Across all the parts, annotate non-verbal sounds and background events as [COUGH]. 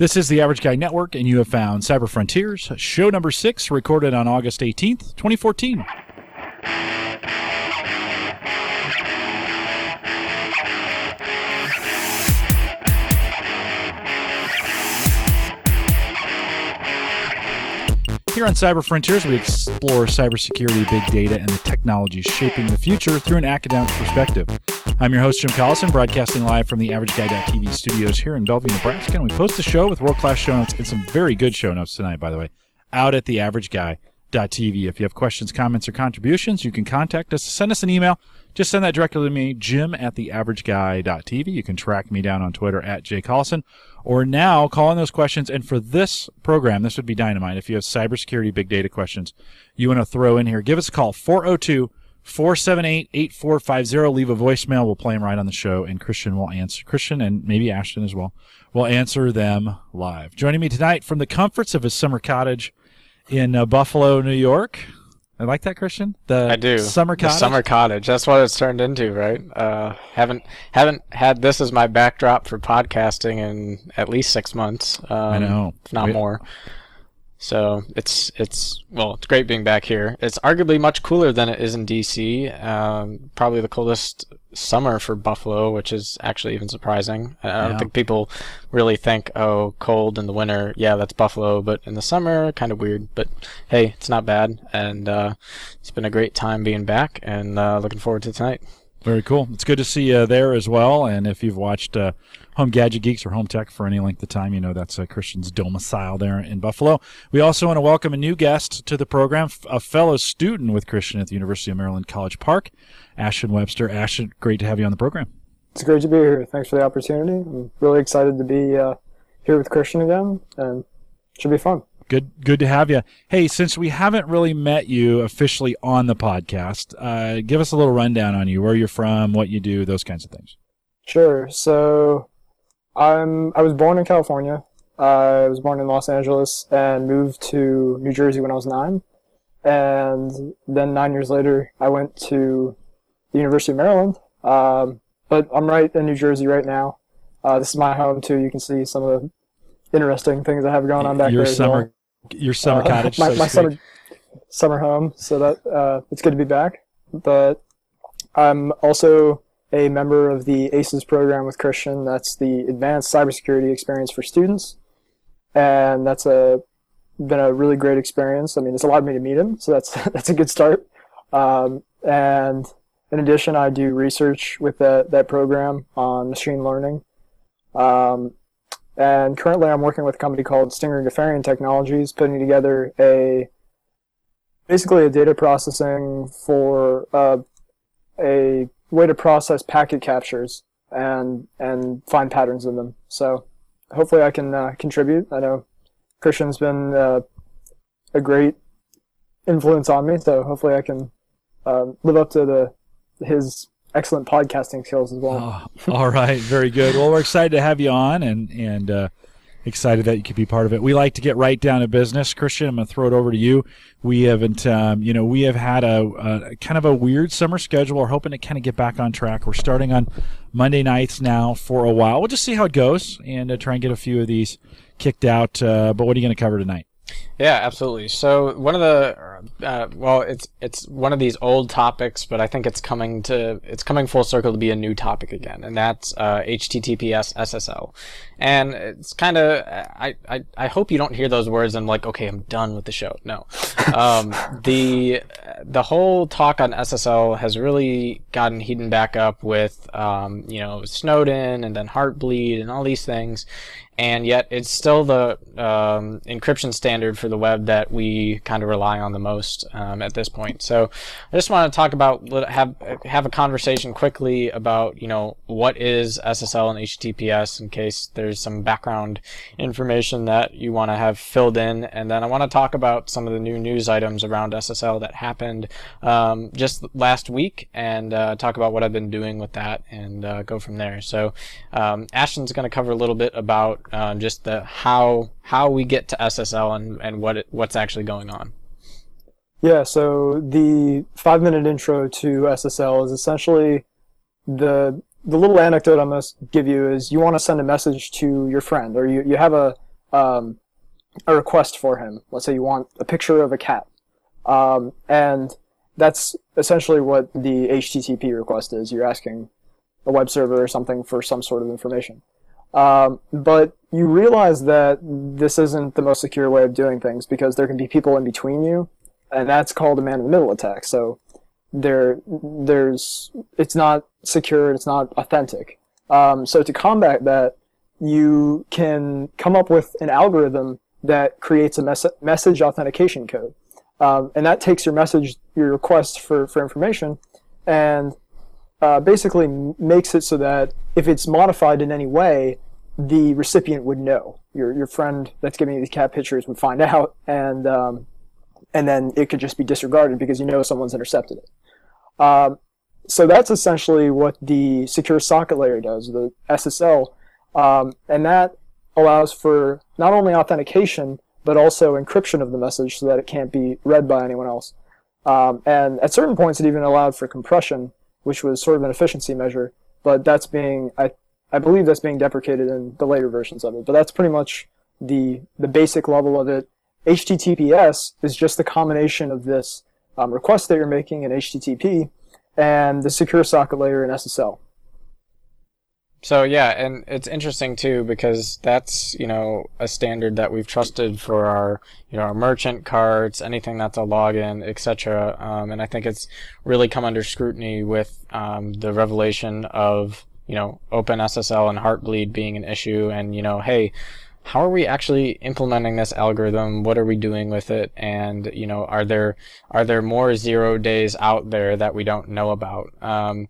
This is the Average Guy Network, and you have found Cyber Frontiers, show number six, recorded on August 18th, 2014. Here on Cyber Frontiers, we explore cybersecurity, big data, and the technologies shaping the future through an academic perspective. I'm your host, Jim Collison, broadcasting live from the AverageGuy.tv studios here in Bellevue, Nebraska. And we post the show with world class show notes and some very good show notes tonight, by the way, out at the AverageGuy.tv. If you have questions, comments, or contributions, you can contact us. Send us an email. Just send that directly to me, Jim at the AverageGuy.tv. You can track me down on Twitter at jcollison or now call in those questions. And for this program, this would be dynamite. If you have cybersecurity, big data questions you want to throw in here, give us a call, 402 478 8450. Leave a voicemail. We'll play them right on the show, and Christian will answer. Christian and maybe Ashton as well will answer them live. Joining me tonight from the comforts of his summer cottage in uh, Buffalo, New York. I like that, Christian. The I do. Summer cottage. The summer cottage. That's what it's turned into, right? Uh, haven't haven't had this as my backdrop for podcasting in at least six months. Um, I know, if not we, more. So it's it's well, it's great being back here. It's arguably much cooler than it is in DC. Um, probably the coldest summer for Buffalo, which is actually even surprising. I don't think people really think, oh, cold in the winter, yeah, that's Buffalo, but in the summer, kind of weird. But hey, it's not bad, and uh, it's been a great time being back, and uh, looking forward to tonight. Very cool. It's good to see you there as well. And if you've watched uh, Home Gadget Geeks or Home Tech for any length of time, you know that's uh, Christian's domicile there in Buffalo. We also want to welcome a new guest to the program, a fellow student with Christian at the University of Maryland College Park, Ashton Webster. Ashton, great to have you on the program. It's great to be here. Thanks for the opportunity. I'm really excited to be uh, here with Christian again, and it should be fun. Good, good to have you. Hey, since we haven't really met you officially on the podcast, uh, give us a little rundown on you, where you're from, what you do, those kinds of things. Sure. So, I'm I was born in California. I was born in Los Angeles and moved to New Jersey when I was nine, and then nine years later, I went to the University of Maryland. Um, but I'm right in New Jersey right now. Uh, this is my home too. You can see some of the interesting things I have going on back your there. summer, well. your summer Uh, [LAUGHS] cottage. my, so my summer summer home. So that uh, it's good to be back. But I'm also a member of the ACES program with Christian. That's the Advanced Cybersecurity Experience for Students, and that's a been a really great experience. I mean, it's allowed me to meet him, so that's [LAUGHS] that's a good start. Um, and in addition, I do research with that that program on machine learning. Um, and currently, I'm working with a company called Stinger Ghaffarian Technologies, putting together a basically a data processing for uh, a way to process packet captures and and find patterns in them. So hopefully, I can uh, contribute. I know Christian's been uh, a great influence on me, so hopefully, I can um, live up to the his excellent podcasting skills as well. Oh, all right, very good. Well, we're excited to have you on, and and uh, excited that you could be part of it. We like to get right down to business. Christian, I'm going to throw it over to you. We haven't, um, you know, we have had a, a kind of a weird summer schedule. We're hoping to kind of get back on track. We're starting on Monday nights now for a while. We'll just see how it goes and uh, try and get a few of these kicked out. Uh, but what are you going to cover tonight? Yeah, absolutely. So one of the, uh, well, it's it's one of these old topics, but I think it's coming to it's coming full circle to be a new topic again, and that's uh, HTTPS SSL. And it's kind of I, I I hope you don't hear those words and like okay I'm done with the show. No, um, [LAUGHS] the the whole talk on SSL has really gotten heated back up with um, you know Snowden and then Heartbleed and all these things and yet it's still the um, encryption standard for the web that we kind of rely on the most um, at this point. So I just want to talk about have have a conversation quickly about you know what is SSL and HTTPS in case there's some background information that you want to have filled in, and then I want to talk about some of the new news items around SSL that happened um, just last week, and uh, talk about what I've been doing with that, and uh, go from there. So um, Ashton's going to cover a little bit about um, just the how how we get to SSL and, and what it, what's actually going on. Yeah, so the five minute intro to SSL is essentially the the little anecdote I'm going to give you is you want to send a message to your friend or you, you have a, um, a request for him. Let's say you want a picture of a cat, um, and that's essentially what the HTTP request is. You're asking a web server or something for some sort of information. Um, but you realize that this isn't the most secure way of doing things because there can be people in between you, and that's called a man-in-the-middle attack. So there, there's, it's not secure, it's not authentic. Um, so to combat that, you can come up with an algorithm that creates a mes- message authentication code. Um, and that takes your message, your request for, for information, and uh, basically makes it so that if it's modified in any way, the recipient would know. Your your friend that's giving you these cat pictures would find [LAUGHS] out, and um, and then it could just be disregarded because you know someone's intercepted it. Um, so that's essentially what the secure socket layer does, the SSL, um, and that allows for not only authentication but also encryption of the message so that it can't be read by anyone else. Um, and at certain points, it even allowed for compression, which was sort of an efficiency measure. But that's being, I, I believe that's being deprecated in the later versions of it. But that's pretty much the the basic level of it. HTTPS is just the combination of this um, request that you're making in HTTP and the secure socket layer in SSL. So yeah, and it's interesting too because that's you know a standard that we've trusted for our you know our merchant cards, anything that's a login, etc. Um, and I think it's really come under scrutiny with um, the revelation of you know OpenSSL and Heartbleed being an issue, and you know hey, how are we actually implementing this algorithm? What are we doing with it? And you know, are there are there more zero days out there that we don't know about? Um,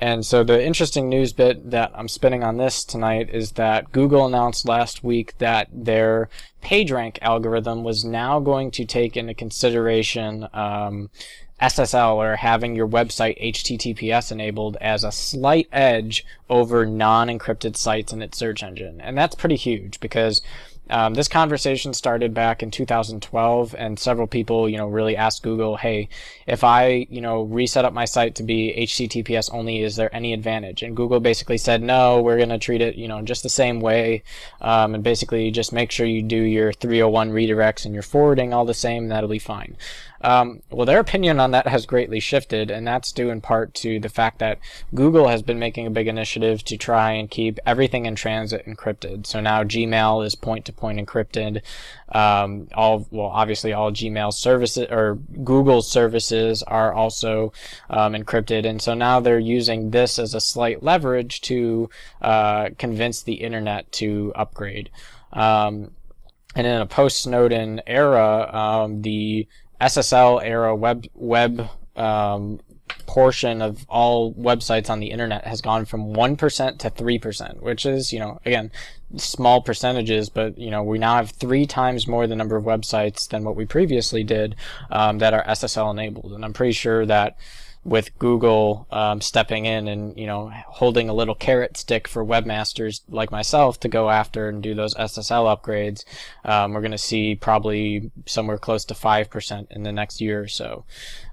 and so the interesting news bit that I'm spinning on this tonight is that Google announced last week that their PageRank algorithm was now going to take into consideration um, SSL or having your website HTTPS enabled as a slight edge over non-encrypted sites in its search engine. And that's pretty huge because um, this conversation started back in 2012, and several people, you know, really asked Google, "Hey, if I, you know, reset up my site to be HTTPS only, is there any advantage?" And Google basically said, "No, we're going to treat it, you know, just the same way, um, and basically just make sure you do your 301 redirects and your forwarding all the same, that'll be fine." Um, well, their opinion on that has greatly shifted, and that's due in part to the fact that Google has been making a big initiative to try and keep everything in transit encrypted. So now Gmail is point-to-point encrypted. Um, all well, obviously, all Gmail services or Google services are also um, encrypted, and so now they're using this as a slight leverage to uh, convince the internet to upgrade. Um, and in a post Snowden era, um, the SSL era web web um, portion of all websites on the internet has gone from 1% to 3%, which is, you know, again, small percentages, but, you know, we now have three times more the number of websites than what we previously did um, that are SSL enabled. And I'm pretty sure that with Google um, stepping in and you know holding a little carrot stick for webmasters like myself to go after and do those SSL upgrades, um, we're going to see probably somewhere close to five percent in the next year or so.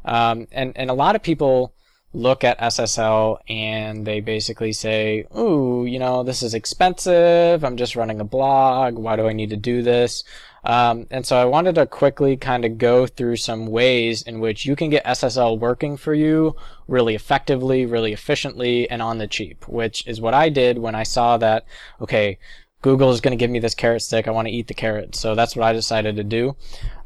Um, and and a lot of people look at SSL and they basically say, "Ooh, you know, this is expensive. I'm just running a blog. Why do I need to do this?" Um, and so I wanted to quickly kind of go through some ways in which you can get SSL working for you really effectively, really efficiently, and on the cheap, which is what I did when I saw that, okay, Google is going to give me this carrot stick. I want to eat the carrot. So that's what I decided to do.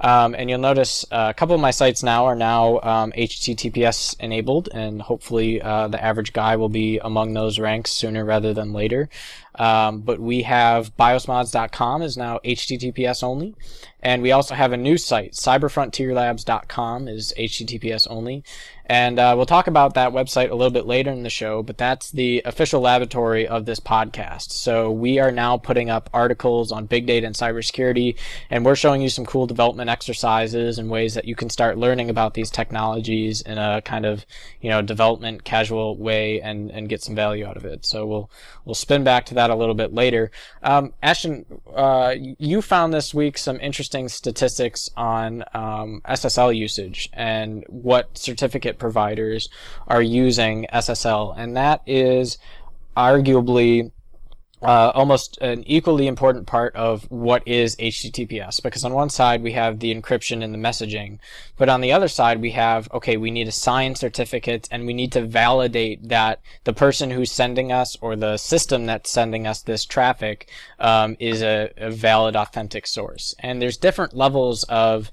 Um, and you'll notice uh, a couple of my sites now are now um, HTTPS enabled, and hopefully uh, the average guy will be among those ranks sooner rather than later. Um, but we have biosmods.com is now HTTPS only. And we also have a new site, cyberfrontierlabs.com is HTTPS only. And uh, we'll talk about that website a little bit later in the show, but that's the official laboratory of this podcast. So we are now putting up articles on big data and cybersecurity, and we're showing you some cool development exercises and ways that you can start learning about these technologies in a kind of, you know, development casual way and, and get some value out of it. So we'll we'll spin back to that a little bit later. Um, Ashton, uh, you found this week some interesting statistics on um, SSL usage and what certificate providers are using SSL, and that is arguably uh, almost an equally important part of what is HTTPS because on one side we have the encryption and the messaging, but on the other side we have okay, we need to sign certificates and we need to validate that the person who's sending us or the system that's sending us this traffic um, is a, a valid, authentic source. And there's different levels of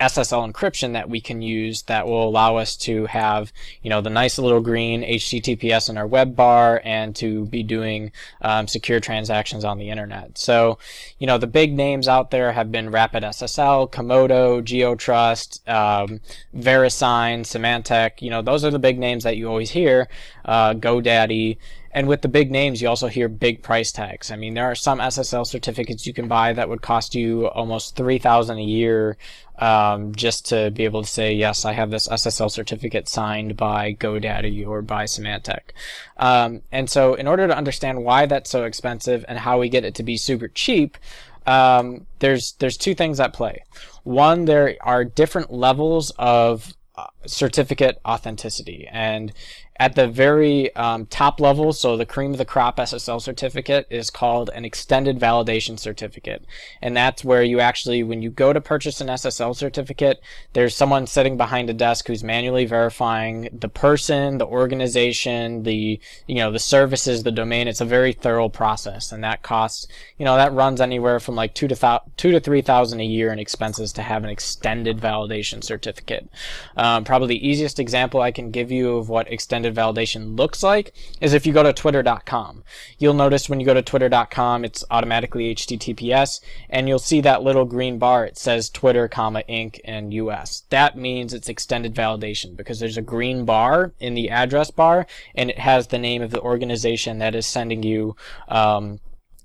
SSL encryption that we can use that will allow us to have, you know, the nice little green HTTPS in our web bar and to be doing um, secure transactions on the internet. So, you know, the big names out there have been Rapid SSL, Comodo, GeoTrust, um, VeriSign, Symantec. You know, those are the big names that you always hear. Uh, GoDaddy. And with the big names, you also hear big price tags. I mean, there are some SSL certificates you can buy that would cost you almost three thousand a year um, just to be able to say, yes, I have this SSL certificate signed by GoDaddy or by Symantec. Um, and so, in order to understand why that's so expensive and how we get it to be super cheap, um, there's there's two things at play. One, there are different levels of uh, certificate authenticity, and at the very um, top level, so the cream of the crop SSL certificate is called an extended validation certificate. And that's where you actually, when you go to purchase an SSL certificate, there's someone sitting behind a desk who's manually verifying the person, the organization, the, you know, the services, the domain. It's a very thorough process. And that costs, you know, that runs anywhere from like two to, th- two to three thousand a year in expenses to have an extended validation certificate. Um, probably the easiest example I can give you of what extended validation looks like is if you go to twitter.com. You'll notice when you go to twitter.com, it's automatically HTTPS, and you'll see that little green bar. It says Twitter, comma, Inc. and US. That means it's extended validation because there's a green bar in the address bar, and it has the name of the organization that is sending you um,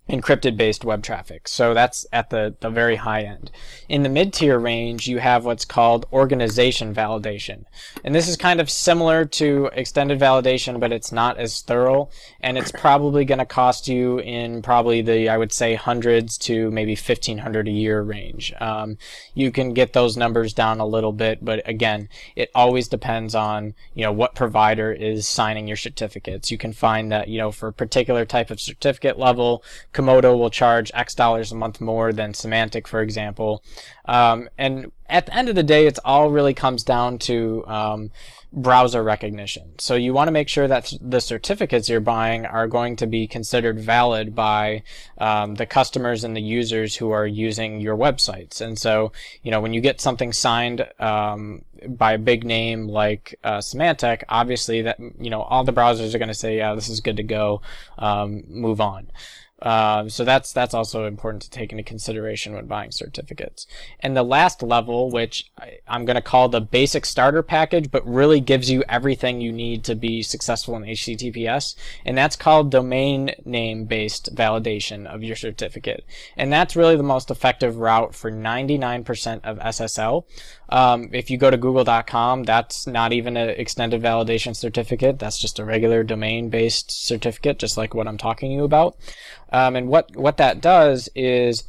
encrypted based web traffic. So that's at the, the very high end. In the mid tier range, you have what's called organization validation. And this is kind of similar to extended validation, but it's not as thorough. And it's probably going to cost you in probably the, I would say, hundreds to maybe 1500 a year range. Um, you can get those numbers down a little bit, but again, it always depends on, you know, what provider is signing your certificates. You can find that, you know, for a particular type of certificate level, Comodo will charge X dollars a month more than Symantec, for example. Um, and at the end of the day, it's all really comes down to um, browser recognition. So you want to make sure that the certificates you're buying are going to be considered valid by um, the customers and the users who are using your websites. And so, you know, when you get something signed um, by a big name like uh, Symantec, obviously that you know all the browsers are going to say, yeah, this is good to go, um, move on. Um, so that's that's also important to take into consideration when buying certificates. And the last level, which I, am going to call the basic starter package, but really gives you everything you need to be successful in HTTPS, and that's called domain name based validation of your certificate. And that's really the most effective route for 99% of SSL. Um, if you go to google.com, that's not even an extended validation certificate. That's just a regular domain based certificate, just like what I'm talking to you about. Um, and what, what that does is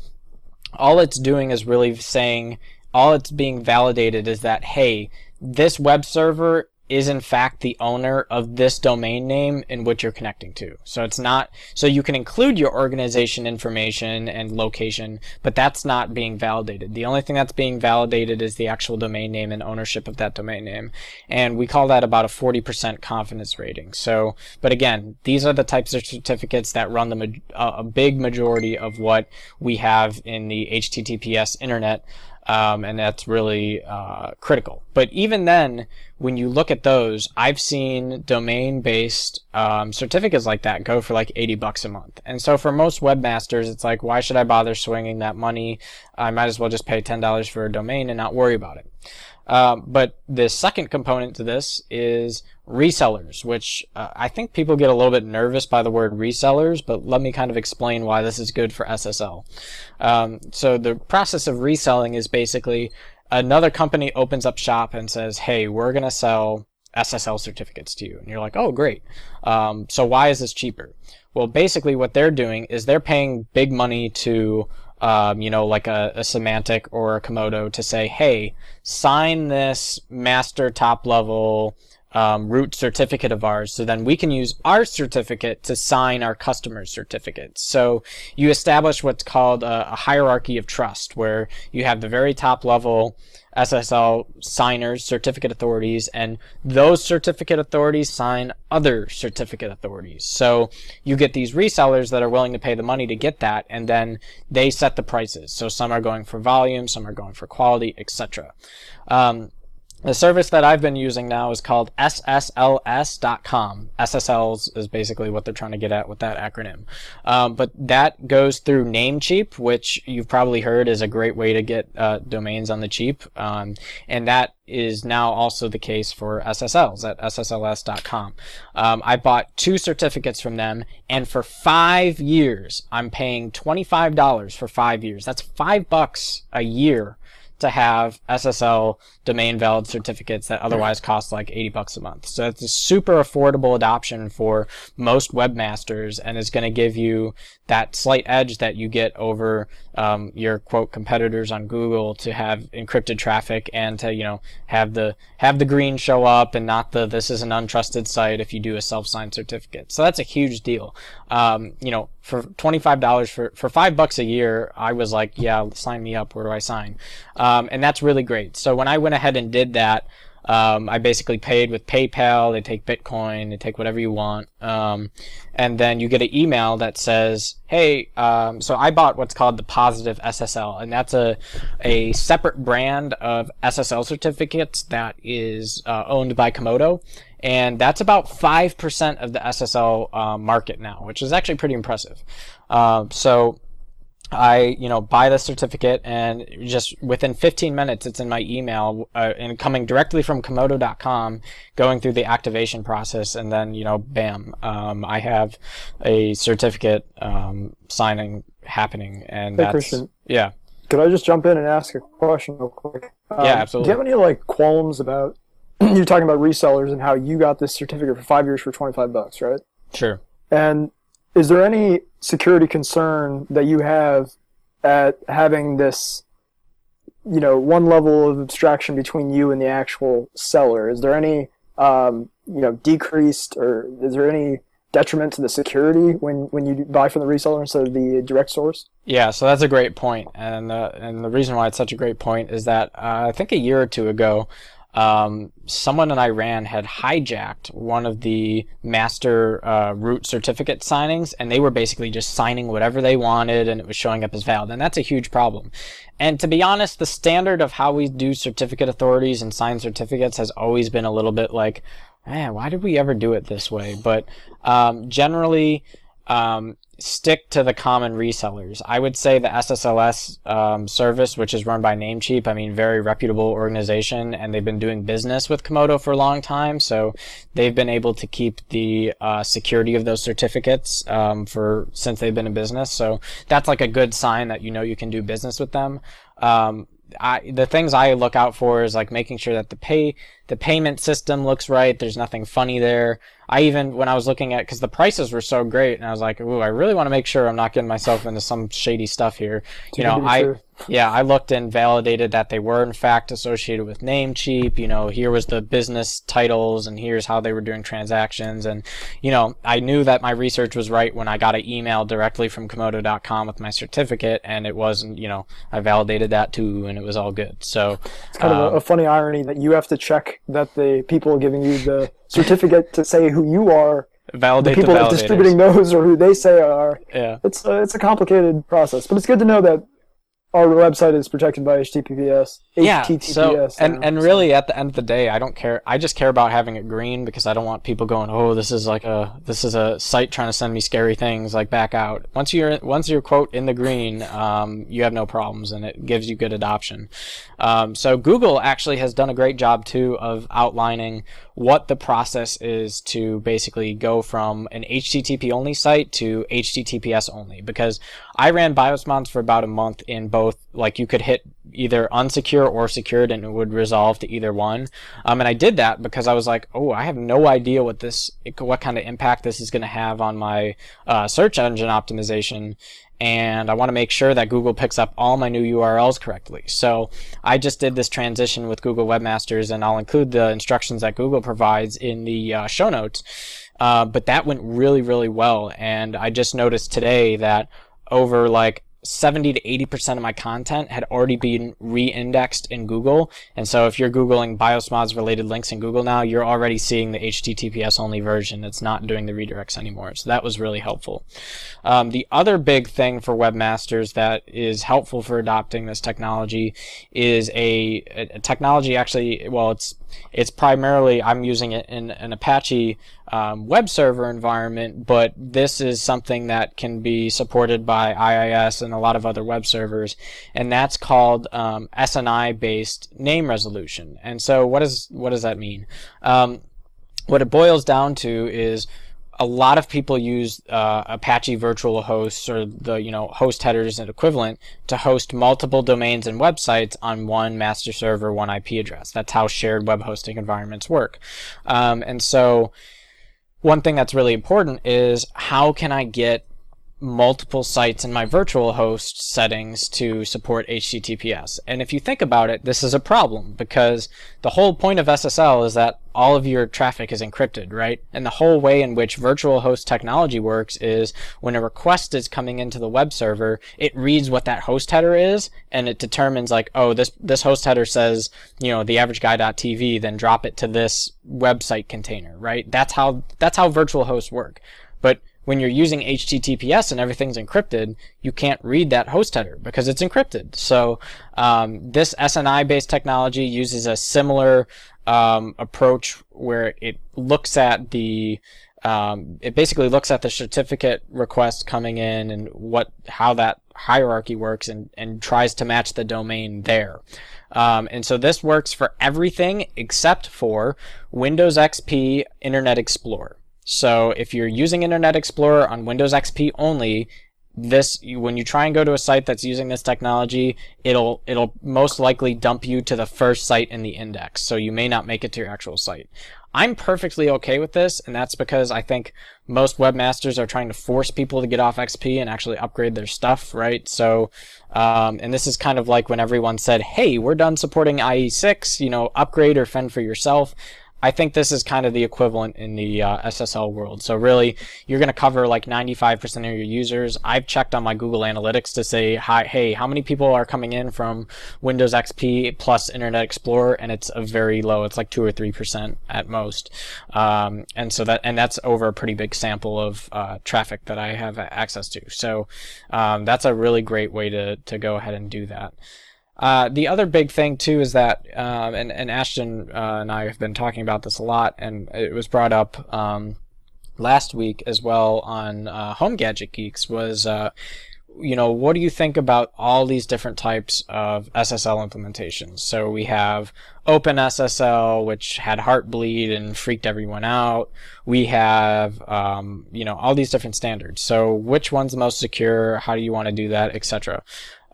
all it's doing is really saying, all it's being validated is that, hey, this web server is in fact the owner of this domain name in which you're connecting to. So it's not, so you can include your organization information and location, but that's not being validated. The only thing that's being validated is the actual domain name and ownership of that domain name. And we call that about a 40% confidence rating. So, but again, these are the types of certificates that run the, a big majority of what we have in the HTTPS internet um, and that's really uh, critical. But even then, when you look at those, I've seen domain-based um, certificates like that go for like 80 bucks a month. And so for most webmasters, it's like, why should I bother swinging that money? I might as well just pay $10 for a domain and not worry about it. Um, but the second component to this is resellers, which uh, I think people get a little bit nervous by the word resellers, but let me kind of explain why this is good for SSL. Um, so the process of reselling is basically another company opens up shop and says, "Hey, we're gonna sell." SSL certificates to you. And you're like, oh, great. Um, so why is this cheaper? Well, basically what they're doing is they're paying big money to um, you know, like a, a Symantec or a Comodo to say, hey, sign this master top level um, root certificate of ours. So then we can use our certificate to sign our customer's certificate. So you establish what's called a, a hierarchy of trust, where you have the very top level SSL signers, certificate authorities, and those certificate authorities sign other certificate authorities. So you get these resellers that are willing to pay the money to get that, and then they set the prices. So some are going for volume, some are going for quality, etc. Um, the service that I've been using now is called SSLS.com. SSLs is basically what they're trying to get at with that acronym. Um, but that goes through Namecheap, which you've probably heard is a great way to get uh, domains on the cheap. Um, and that is now also the case for SSLs at SSLS.com. Um, I bought two certificates from them, and for five years, I'm paying $25 for five years. That's five bucks a year to have SSL domain valid certificates that otherwise cost like 80 bucks a month. So it's a super affordable adoption for most webmasters and is going to give you that slight edge that you get over um, your quote competitors on Google to have encrypted traffic and to you know have the have the green show up and not the this is an untrusted site if you do a self-signed certificate. So that's a huge deal. Um, you know, for twenty five dollars for for five bucks a year, I was like, yeah, sign me up. Where do I sign? Um, and that's really great. So when I went ahead and did that. Um, I basically paid with PayPal. They take Bitcoin. They take whatever you want. Um, and then you get an email that says, "Hey, um, so I bought what's called the Positive SSL, and that's a a separate brand of SSL certificates that is uh, owned by Comodo." And that's about 5% of the SSL uh, market now, which is actually pretty impressive. Uh, so I, you know, buy the certificate and just within 15 minutes, it's in my email uh, and coming directly from Comodo.com, going through the activation process, and then, you know, bam, um, I have a certificate um, signing happening, and Hey, that's Christian. yeah, Could I just jump in and ask a question real quick? Um, Yeah, absolutely. Do you have any like qualms about [CLEARS THROAT] you're talking about resellers and how you got this certificate for five years for 25 bucks, right? sure. And is there any security concern that you have at having this, you know, one level of abstraction between you and the actual seller? Is there any, um, you know, decreased or is there any detriment to the security when, when you buy from the reseller instead of the direct source? Yeah, so that's a great point, and uh, and the reason why it's such a great point is that uh, I think a year or two ago, um, someone in Iran had hijacked one of the master uh, root certificate signings, and they were basically just signing whatever they wanted, and it was showing up as valid, and that's a huge problem. And to be honest, the standard of how we do certificate authorities and sign certificates has always been a little bit like, man, why did we ever do it this way? But um, generally, um, stick to the common resellers. I would say the SSLS um, service, which is run by Namecheap, I mean, very reputable organization, and they've been doing business with Comodo for a long time, so they've been able to keep the uh, security of those certificates um, for since they've been in business. So that's like a good sign that you know you can do business with them. Um, I, the things I look out for is like making sure that the pay the payment system looks right. There's nothing funny there. I even when I was looking at because the prices were so great, and I was like, "Ooh, I really want to make sure I'm not getting myself into some shady stuff here." You know, I true. Yeah, I looked and validated that they were in fact associated with Namecheap. You know, here was the business titles, and here's how they were doing transactions, and you know, I knew that my research was right when I got an email directly from Comodo.com with my certificate, and it wasn't. You know, I validated that too, and it was all good. So It's kind of Um, a, a funny irony that you have to check that the people giving you the certificate to say who you are, the people the that distributing those or who they say are. Yeah. It's a, it's a complicated process, but it's good to know that our website is protected by HTTPS. Yeah so and now, and so- really at the end of the day i don't care i just care about having it green because i don't want people going oh this is like a this is a site trying to send me scary things like back out. Once you're once you're quote in the green um, you have no problems and it gives you good adoption. Um, so google actually has done a great job too of outlining what the process is to basically go from an http only site to https only because i ran biosmods for about a month in both like you could hit either unsecure or secured, and it would resolve to either one. Um, and I did that because I was like, oh, I have no idea what this, what kind of impact this is going to have on my uh, search engine optimization and I want to make sure that Google picks up all my new URLs correctly. So I just did this transition with Google Webmasters, and I'll include the instructions that Google provides in the uh, show notes. Uh, but that went really, really well, and I just noticed today that over like 70 to 80% of my content had already been re-indexed in Google. And so if you're Googling Biosmods related links in Google now, you're already seeing the HTTPS only version. It's not doing the redirects anymore. So that was really helpful. Um, the other big thing for webmasters that is helpful for adopting this technology is a, a technology actually, well, it's it's primarily I'm using it in an Apache um, web server environment, but this is something that can be supported by IIS and a lot of other web servers, and that's called um, SNI based name resolution. And so, what does what does that mean? Um, what it boils down to is a lot of people use uh, Apache virtual hosts or the you know host headers and equivalent to host multiple domains and websites on one master server, one IP address. That's how shared web hosting environments work. Um, and so, one thing that's really important is how can I get multiple sites in my virtual host settings to support HTTPS. And if you think about it, this is a problem because the whole point of SSL is that all of your traffic is encrypted, right? And the whole way in which virtual host technology works is when a request is coming into the web server, it reads what that host header is and it determines like, oh, this, this host header says, you know, the average guy.tv, then drop it to this website container, right? That's how, that's how virtual hosts work. But when you're using HTTPS and everything's encrypted, you can't read that host header because it's encrypted. So um, this SNI based technology uses a similar um, approach where it looks at the um, it basically looks at the certificate request coming in and what how that hierarchy works and, and tries to match the domain there. Um, and so this works for everything except for Windows XP Internet Explorer. So if you're using Internet Explorer on Windows XP only, this when you try and go to a site that's using this technology, it'll it'll most likely dump you to the first site in the index. So you may not make it to your actual site. I'm perfectly okay with this, and that's because I think most webmasters are trying to force people to get off XP and actually upgrade their stuff, right? So, um, and this is kind of like when everyone said, "Hey, we're done supporting IE6, you know, upgrade or fend for yourself." I think this is kind of the equivalent in the uh, SSL world. So really, you're going to cover like 95% of your users. I've checked on my Google Analytics to say, hi, hey, how many people are coming in from Windows XP plus Internet Explorer, and it's a very low. It's like two or three percent at most. Um, and so that and that's over a pretty big sample of uh, traffic that I have access to. So um, that's a really great way to to go ahead and do that. Uh, the other big thing too is that, um, and, and Ashton uh, and I have been talking about this a lot, and it was brought up um, last week as well on uh, Home Gadget Geeks. Was uh, you know what do you think about all these different types of SSL implementations? So we have OpenSSL, which had Heartbleed and freaked everyone out. We have um, you know all these different standards. So which one's the most secure? How do you want to do that, etc.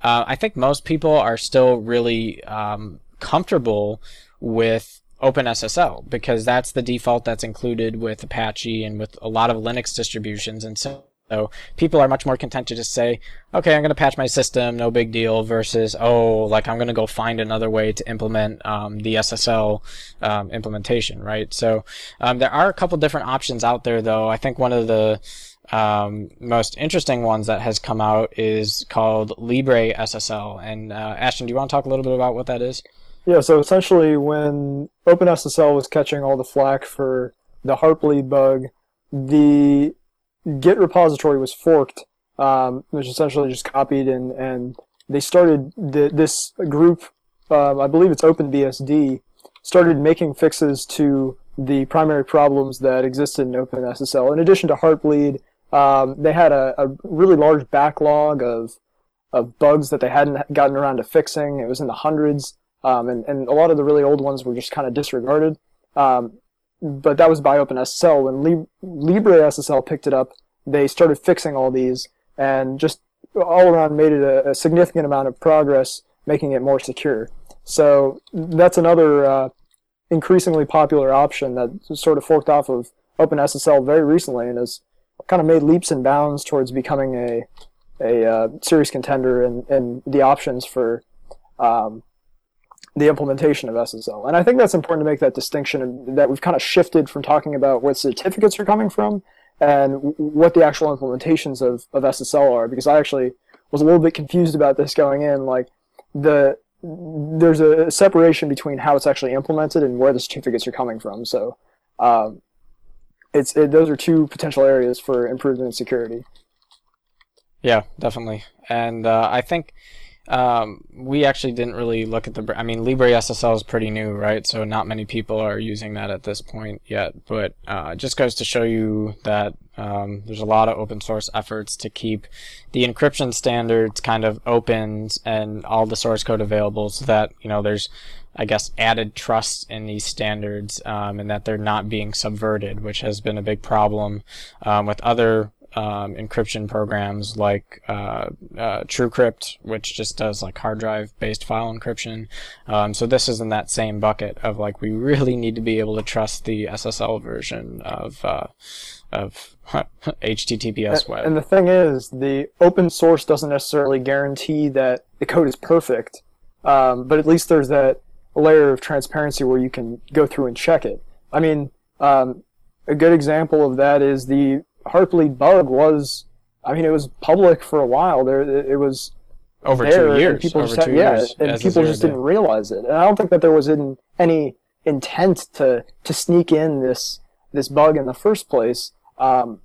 Uh, I think most people are still really um, comfortable with OpenSSL because that's the default that's included with Apache and with a lot of Linux distributions. And so, so people are much more content to just say, okay, I'm going to patch my system, no big deal, versus, oh, like I'm going to go find another way to implement um, the SSL um, implementation, right? So um, there are a couple different options out there, though. I think one of the um, most interesting ones that has come out is called Libre SSL. And uh, Ashton, do you want to talk a little bit about what that is? Yeah, so essentially, when OpenSSL was catching all the flack for the Heartbleed bug, the Git repository was forked, um, which essentially just copied and, and they started the, this group, uh, I believe it's OpenBSD, started making fixes to the primary problems that existed in OpenSSL. In addition to Heartbleed um, they had a, a, really large backlog of of bugs that they hadn't gotten around to fixing. It was in the hundreds, um, and and a lot of the really old ones were just kind of disregarded. Um, but that was by OpenSSL. When Lib- Libre SSL picked it up, they started fixing all these and just all around made it a, a significant amount of progress making it more secure. So that's another uh, increasingly popular option that sort of forked off of OpenSSL very recently and has kind of made leaps and bounds towards becoming a a uh, serious contender in, in the options for um, the implementation of SSL. And I think that's important to make that distinction that we've kind of shifted from talking about where certificates are coming from and what the actual implementations of, of SSL are, because I actually was a little bit confused about this going in. Like the there's a separation between how it's actually implemented and where the certificates are coming from. So um, it's it, those are two potential areas for improvement in security. Yeah, definitely. And uh, I think um, we actually didn't really look at the. I mean, Libre SSL is pretty new, right? So not many people are using that at this point yet. But uh, just goes to show you that um, there's a lot of open source efforts to keep the encryption standards kind of open and all the source code available, so that you know there's I guess, added trust in these standards um, and that they're not being subverted, which has been a big problem um, with other um, encryption programs like uh, uh, TrueCrypt, which just does like hard drive based file encryption. Um, so this is in that same bucket of like we really need to be able to trust the SSL version of uh, of [LAUGHS] HTTPS and, web. And the thing is, the open source doesn't necessarily guarantee that the code is perfect, um, but at least there's that layer of transparency where you can go through and check it. I mean, um, a good example of that is the Heartbleed bug was, I mean, it was public for a while. There, it was over there, two years. People over just two had, years. yeah, and people just day. didn't realize it. And I don't think that there was in, any intent to to sneak in this this bug in the first place. Um,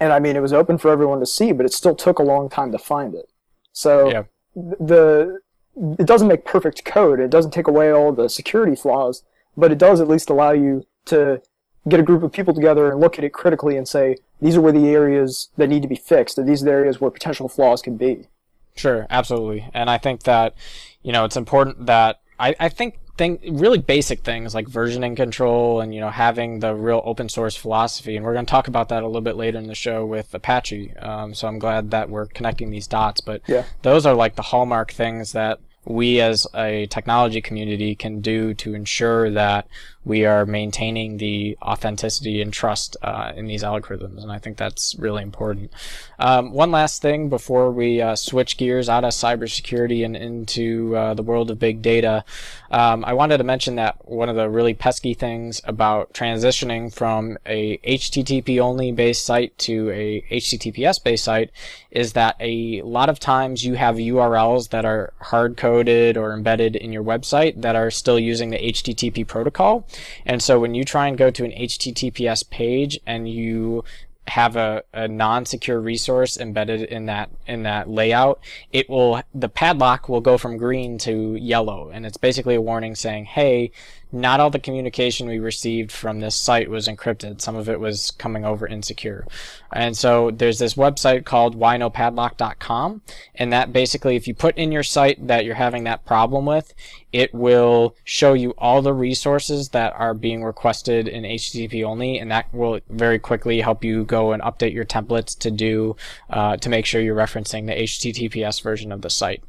and I mean, it was open for everyone to see, but it still took a long time to find it. So Yeah. the it doesn't make perfect code. It doesn't take away all the security flaws, but it does at least allow you to get a group of people together and look at it critically and say these are where the areas that need to be fixed, and these are the areas where potential flaws can be. Sure, absolutely. And I think that, you know, it's important that I, I think thing really basic things like versioning control and you know having the real open source philosophy. And we're going to talk about that a little bit later in the show with apache. Um, so i'm glad that we're connecting these dots. But Yeah. those are like the hallmark things that we as a technology community can do to ensure that we are maintaining the authenticity and trust uh, in these algorithms, and I think that's really important. Um, one last thing before we uh, switch gears out of cybersecurity and into uh, the world of big data, um, I wanted to mention that one of the really pesky things about transitioning from a HTTP only based site to a HTTPS based site is that a lot of times you have URLs that are hard coded or embedded in your website that are still using the HTTP protocol. And so when you try and go to an HTTPS page and you have a, a non-secure resource embedded in that in that layout, it will the padlock will go from green to yellow, and it's basically a warning saying, "Hey, not all the communication we received from this site was encrypted. Some of it was coming over insecure." And so there's this website called whynopadlock.com, and that basically, if you put in your site that you're having that problem with, it will show you all the resources that are being requested in HTTP only, and that will very quickly help you go and update your templates to do uh, to make sure you're referencing the HTTPS version of the site.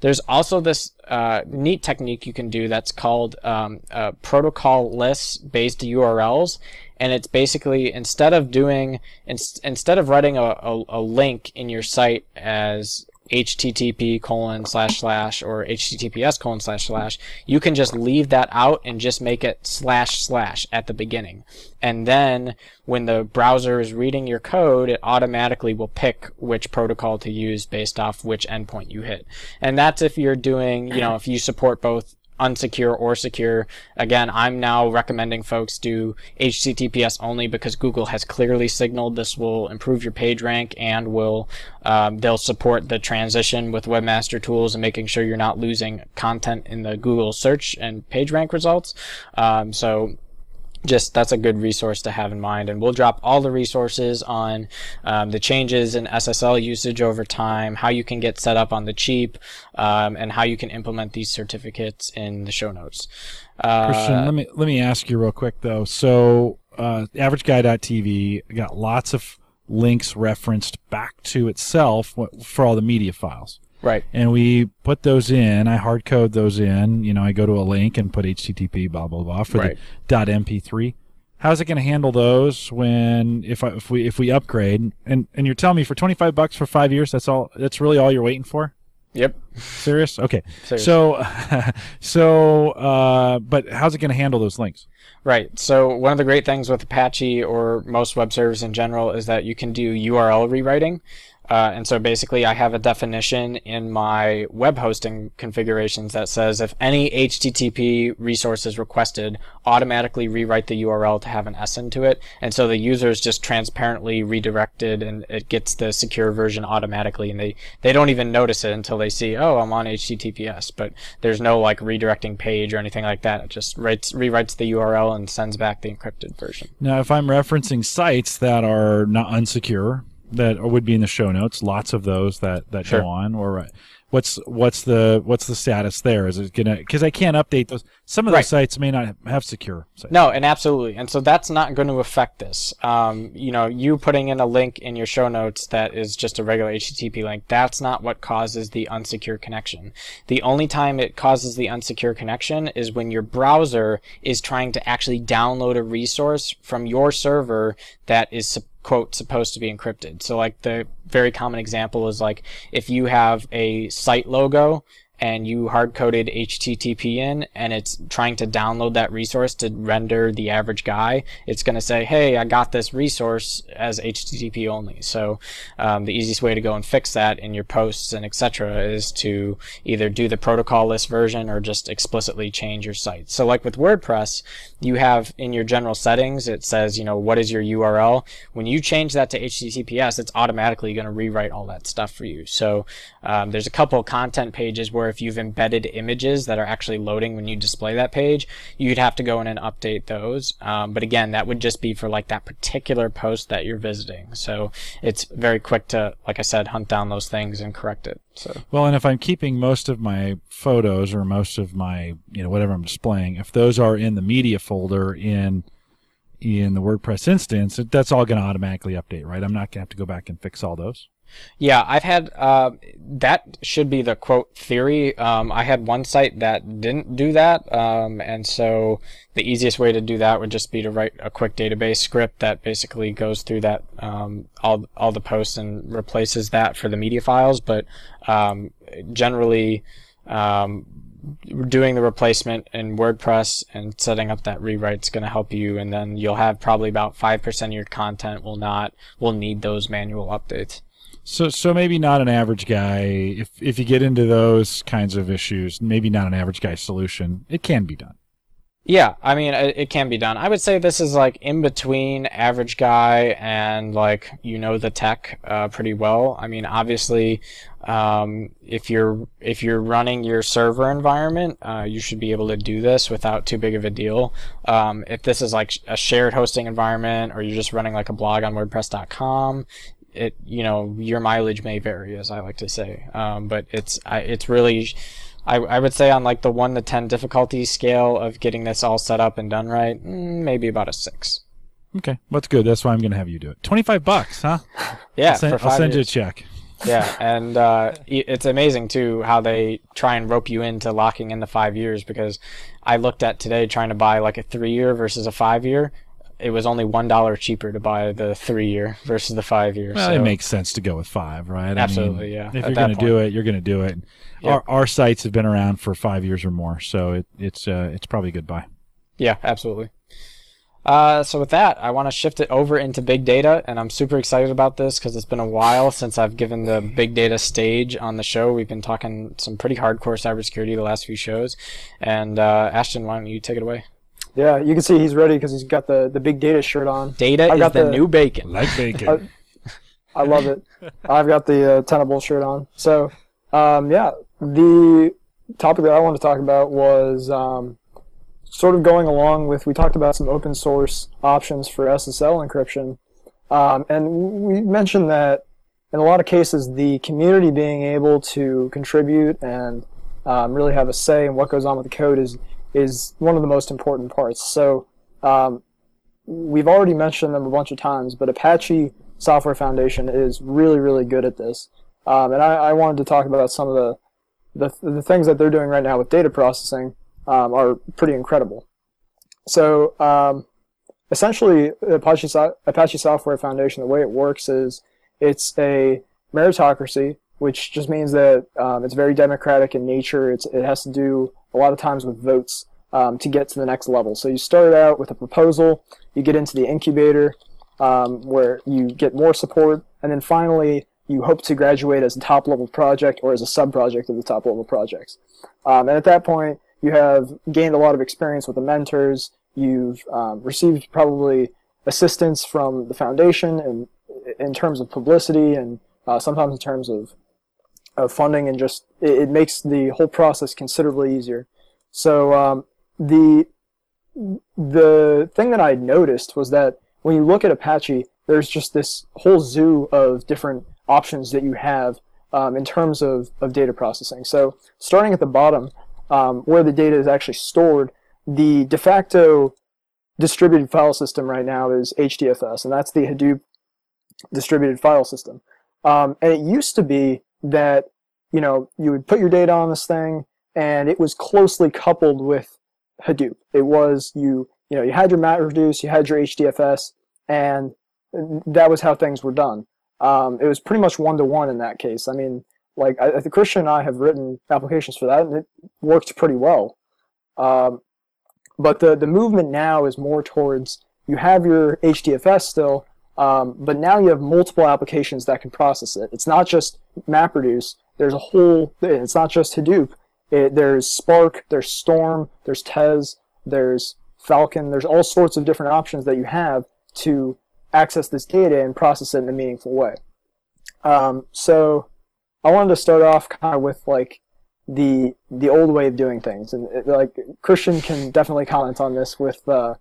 There's also this uh, neat technique you can do that's called um, uh, protocol-less based URLs, and it's basically instead of doing ins- instead of writing a, a, a link in your site as http colon slash slash or https colon slash slash you can just leave that out and just make it slash slash at the beginning. And then when the browser is reading your code it automatically will pick which protocol to use based off which endpoint you hit. And that's if you're doing you know if you support both unsecure or secure. Again, I'm now recommending folks do HTTPS only because Google has clearly signaled this will improve your page rank and will um, they'll support the transition with Webmaster Tools and making sure you're not losing content in the Google search and page rank results. Um, so just that's a good resource to have in mind and we'll drop all the resources on um, the changes in ssl usage over time how you can get set up on the cheap um, and how you can implement these certificates in the show notes uh, Christian, let me let me ask you real quick though. So, uh, AverageGuy.tv got lots of links referenced back to itself for all the media files. Right. and we put those in. I hard code those in. You know, I go to a link and put HTTP blah blah blah for Right. the .mp3. How's it going to handle those when if I, if we if we upgrade and and you're telling me for 25 bucks for 5 years that's all that's really all you're waiting for? Yep. Serious? Okay. Serious. So [LAUGHS] so uh but how's it going to handle those links? Right. So one of the great things with Apache or most web servers in general is that you can do URL rewriting. Uh, and so basically, I have a definition in my web hosting configurations that says if any HTTP resource is requested, automatically rewrite the URL to have an S into it. And so the user is just transparently redirected and it gets the secure version automatically. And they, they don't even notice it until they see, oh, I'm on HTTPS. But there's no like redirecting page or anything like that. It just writes, rewrites the URL and sends back the encrypted version. Now, if I'm referencing sites that are not unsecure, that would be in the show notes, lots of those that that Sure. go on. Or uh, what's what's the what's the status there? Is it gonna because I can't update those. Some of those sites may not have secure sites. No, and absolutely. And so that's not going to affect this. Um, you know, you putting in a link in your show notes that is just a regular HTTP link, that's not what causes the unsecure connection. The only time it causes the unsecure connection is when your browser is trying to actually download a resource from your server that is quote supposed to be encrypted. So like the very common example is like if you have a site logo and you hard coded HTTP in and it's trying to download that resource to render the average guy, it's going to say, Hey, I got this resource as HTTP only. So, um, the easiest way to go and fix that in your posts and etc. is to either do the protocol list version or just explicitly change your site. So like with WordPress, you have in your general settings, it says, you know, what is your URL? When you change that to HTTPS, it's automatically going to rewrite all that stuff for you. So, um, there's a couple content pages where if you've embedded images that are actually loading when you display that page, you'd have to go in and update those. Um, but again, that would just be for like that particular post that you're visiting. So it's very quick to, like I said, hunt down those things and correct it. So Well, and if I'm keeping most of my photos or most of my, you know, whatever I'm displaying, if those are in the media folder in in the WordPress instance, that's all going to automatically update, right? I'm not going to have to go back and fix all those. Yeah, I've had uh, that should be the quote theory. Um, I had one site that didn't do that, um, and so the easiest way to do that would just be to write a quick database script that basically goes through that um, all all the posts and replaces that for the media files. But um, generally, um, doing the replacement in WordPress and setting up that rewrite is going to help you, and then you'll have probably about five percent of your content will not will need those manual updates. So, so maybe not an average guy. If if you get into those kinds of issues, maybe not an average guy solution. It can be done. Yeah, I mean, it, it can be done. I would say this is like in between average guy and like you know the tech uh, pretty well. I mean, obviously, um, if you're if you're running your server environment, uh, you should be able to do this without too big of a deal. Um, if this is like a shared hosting environment, or you're just running like a blog on WordPress.com, it you know your mileage may vary, as I like to say. Um, but it's I, it's really I, I would say on like the one to ten difficulty scale of getting this all set up and done right, mm, maybe about a six. Okay, that's good. That's why I'm going to have you do it. Twenty five bucks, huh? [LAUGHS] Yeah, I'll send, I'll send you a check. [LAUGHS] yeah, and uh, it's amazing too how they try and rope you into locking in the five years because I looked at today trying to buy like a three year versus a five year. It was only one dollar cheaper to buy the three year versus the five year. Well, so it makes sense to go with five, right? I mean, Absolutely, yeah, If at you're going to do it, you're going to do it. Yeah. Our our sites have been around for five years or more, so it, it's uh, it's probably a good buy. Yeah, absolutely. Uh, so with that, I want to shift it over into big data, and I'm super excited about this because it's been a while since I've given the big data stage on the show. We've been talking some pretty hardcore cybersecurity the last few shows, and uh, Ashton, why don't you take it away? Yeah, you can see he's ready because he's got the, the big data shirt on. Data I is got the, the- new bacon. Like bacon. [LAUGHS] Uh, I love it. I've got the uh, Tenable shirt on. So, um, yeah, the topic that I want to talk about was um, sort of going along with we talked about some open source options for SSL encryption, um, and we mentioned that in a lot of cases the community being able to contribute and um, really have a say in what goes on with the code is is one of the most important parts. So. Um, we've already mentioned them a bunch of times, but Apache Software Foundation is really, really good at this. Um, and I, I wanted to talk about some of the, the, the things that they're doing right now with data processing um, are pretty incredible. So um, essentially, Apache, Apache Software Foundation, the way it works is it's a meritocracy, which just means that um, it's very democratic in nature. It's, it has to do a lot of times with votes um, to get to the next level. So you start out with a proposal, you get into the incubator, um, where you get more support, and then finally you hope to graduate as a top level project or as a sub project of the top level projects. Um, and at that point, you have gained a lot of experience with the mentors. You've um, received probably assistance from the foundation and in terms of publicity and uh, sometimes in terms of, of funding and just it, it, makes the whole process considerably easier. So um, the the thing that I noticed was that when you look at Apache, there's just this whole zoo of different options that you have um, in terms of, of data processing. So starting at the bottom, um, where the data is actually stored, the de facto distributed file system right now is HDFS, and that's the Hadoop distributed file system. Um, and it used to be that you know you would put your data on this thing, and it was closely coupled with Hadoop. It was you you know you had your MapReduce, you had your HDFS, and that was how things were done. Um, it was pretty much one to one in that case. I mean, like I, Christian and I have written applications for that, and it worked pretty well. Um, but the the movement now is more towards you have your HDFS still, um, but now you have multiple applications that can process it. It's not just MapReduce. There's a whole. It's not just Hadoop. It, there's Spark. There's Storm. There's Tez. There's Falcon. There's all sorts of different options that you have to access this data and process it in a meaningful way. Um, so I wanted to start off kind of with like the the old way of doing things, and it, like Christian can definitely comment on this with uh,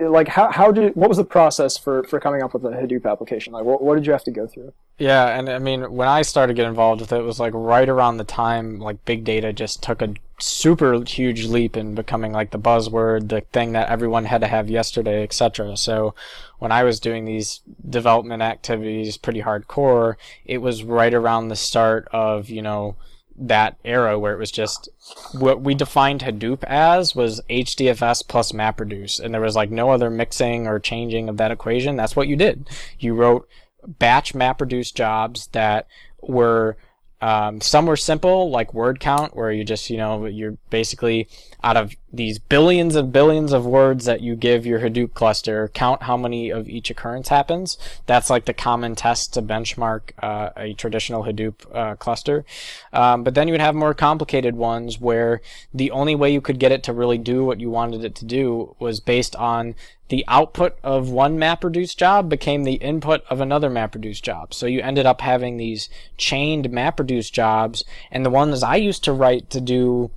like how how did what was the process for for coming up with a Hadoop application? Like what what did you have to go through? Yeah, and I mean when I started getting involved with it, it was like right around the time like big data just took a super huge leap in becoming like the buzzword, the thing that everyone had to have yesterday, etc. So when I was doing these development activities pretty hardcore, it was right around the start of, you know, that era where it was just what we defined Hadoop as was HDFS plus MapReduce, and there was like no other mixing or changing of that equation. That's what you did. You wrote batch MapReduce jobs that were um, some were simple, like word count, where you just, you know, you're basically out of these billions and billions of words that you give your Hadoop cluster, count how many of each occurrence happens. That's like the common test to benchmark uh, a traditional Hadoop uh, cluster. Um, but then you would have more complicated ones where the only way you could get it to really do what you wanted it to do was based on the output of one MapReduce job became the input of another MapReduce job. So you ended up having these chained MapReduce jobs, and the ones I used to write to do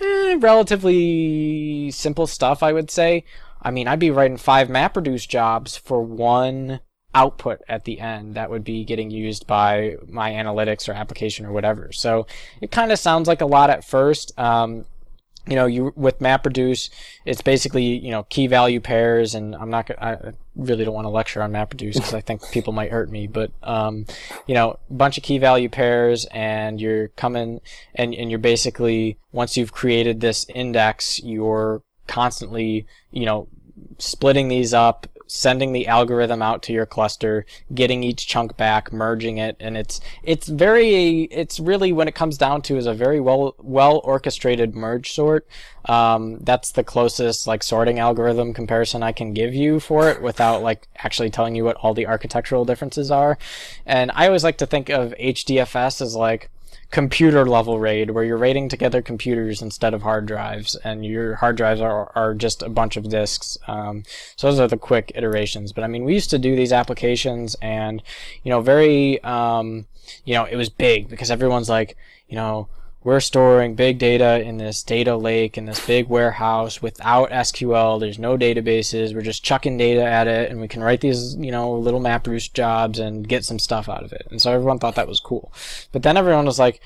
eh, relatively simple stuff, I would say. I mean, I'd be writing five MapReduce jobs for one output at the end that would be getting used by my analytics or application or whatever. So it kind of sounds like a lot at first. Um, you know, you with MapReduce, it's basically you know key value pairs, and I'm not. I really don't want to lecture on MapReduce because I think [LAUGHS] people might hurt me. But um, you know, a bunch of key value pairs, and you're coming, and and you're basically once you've created this index, you're constantly you know splitting these up sending the algorithm out to your cluster, getting each chunk back, merging it, and it's it's very it's really when it comes down to is a very well well orchestrated merge sort. Um, that's the closest like sorting algorithm comparison I can give you for it without like actually telling you what all the architectural differences are. And I always like to think of HDFS as like computer level RAID where you're RAIDing together computers instead of hard drives and your hard drives are, are just a bunch of disks. Um, so those are the quick iterations. But I mean, we used to do these applications and, you know, very, um, you know, it was big because everyone's like, you know, we're storing big data in this data lake in this big warehouse without SQL. There's no databases. We're just chucking data at it, and we can write these, you know, little MapReduce jobs and get some stuff out of it. And so everyone thought that was cool. But then everyone was like,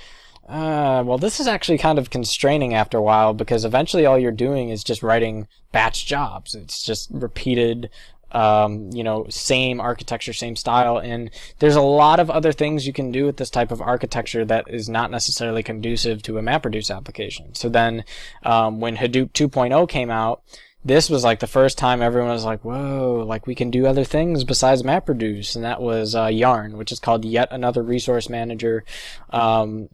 uh, well, this is actually kind of constraining after a while because eventually all you're doing is just writing batch jobs. It's just repeated um, you know, same architecture, same style. And there's a lot of other things you can do with this type of architecture that is not necessarily conducive to a MapReduce application. So then, um, when Hadoop 2.0 came out, this was like the first time everyone was like, whoa, like we can do other things besides MapReduce. And that was uh, Yarn, which is called Yet Another Resource Manager. Um,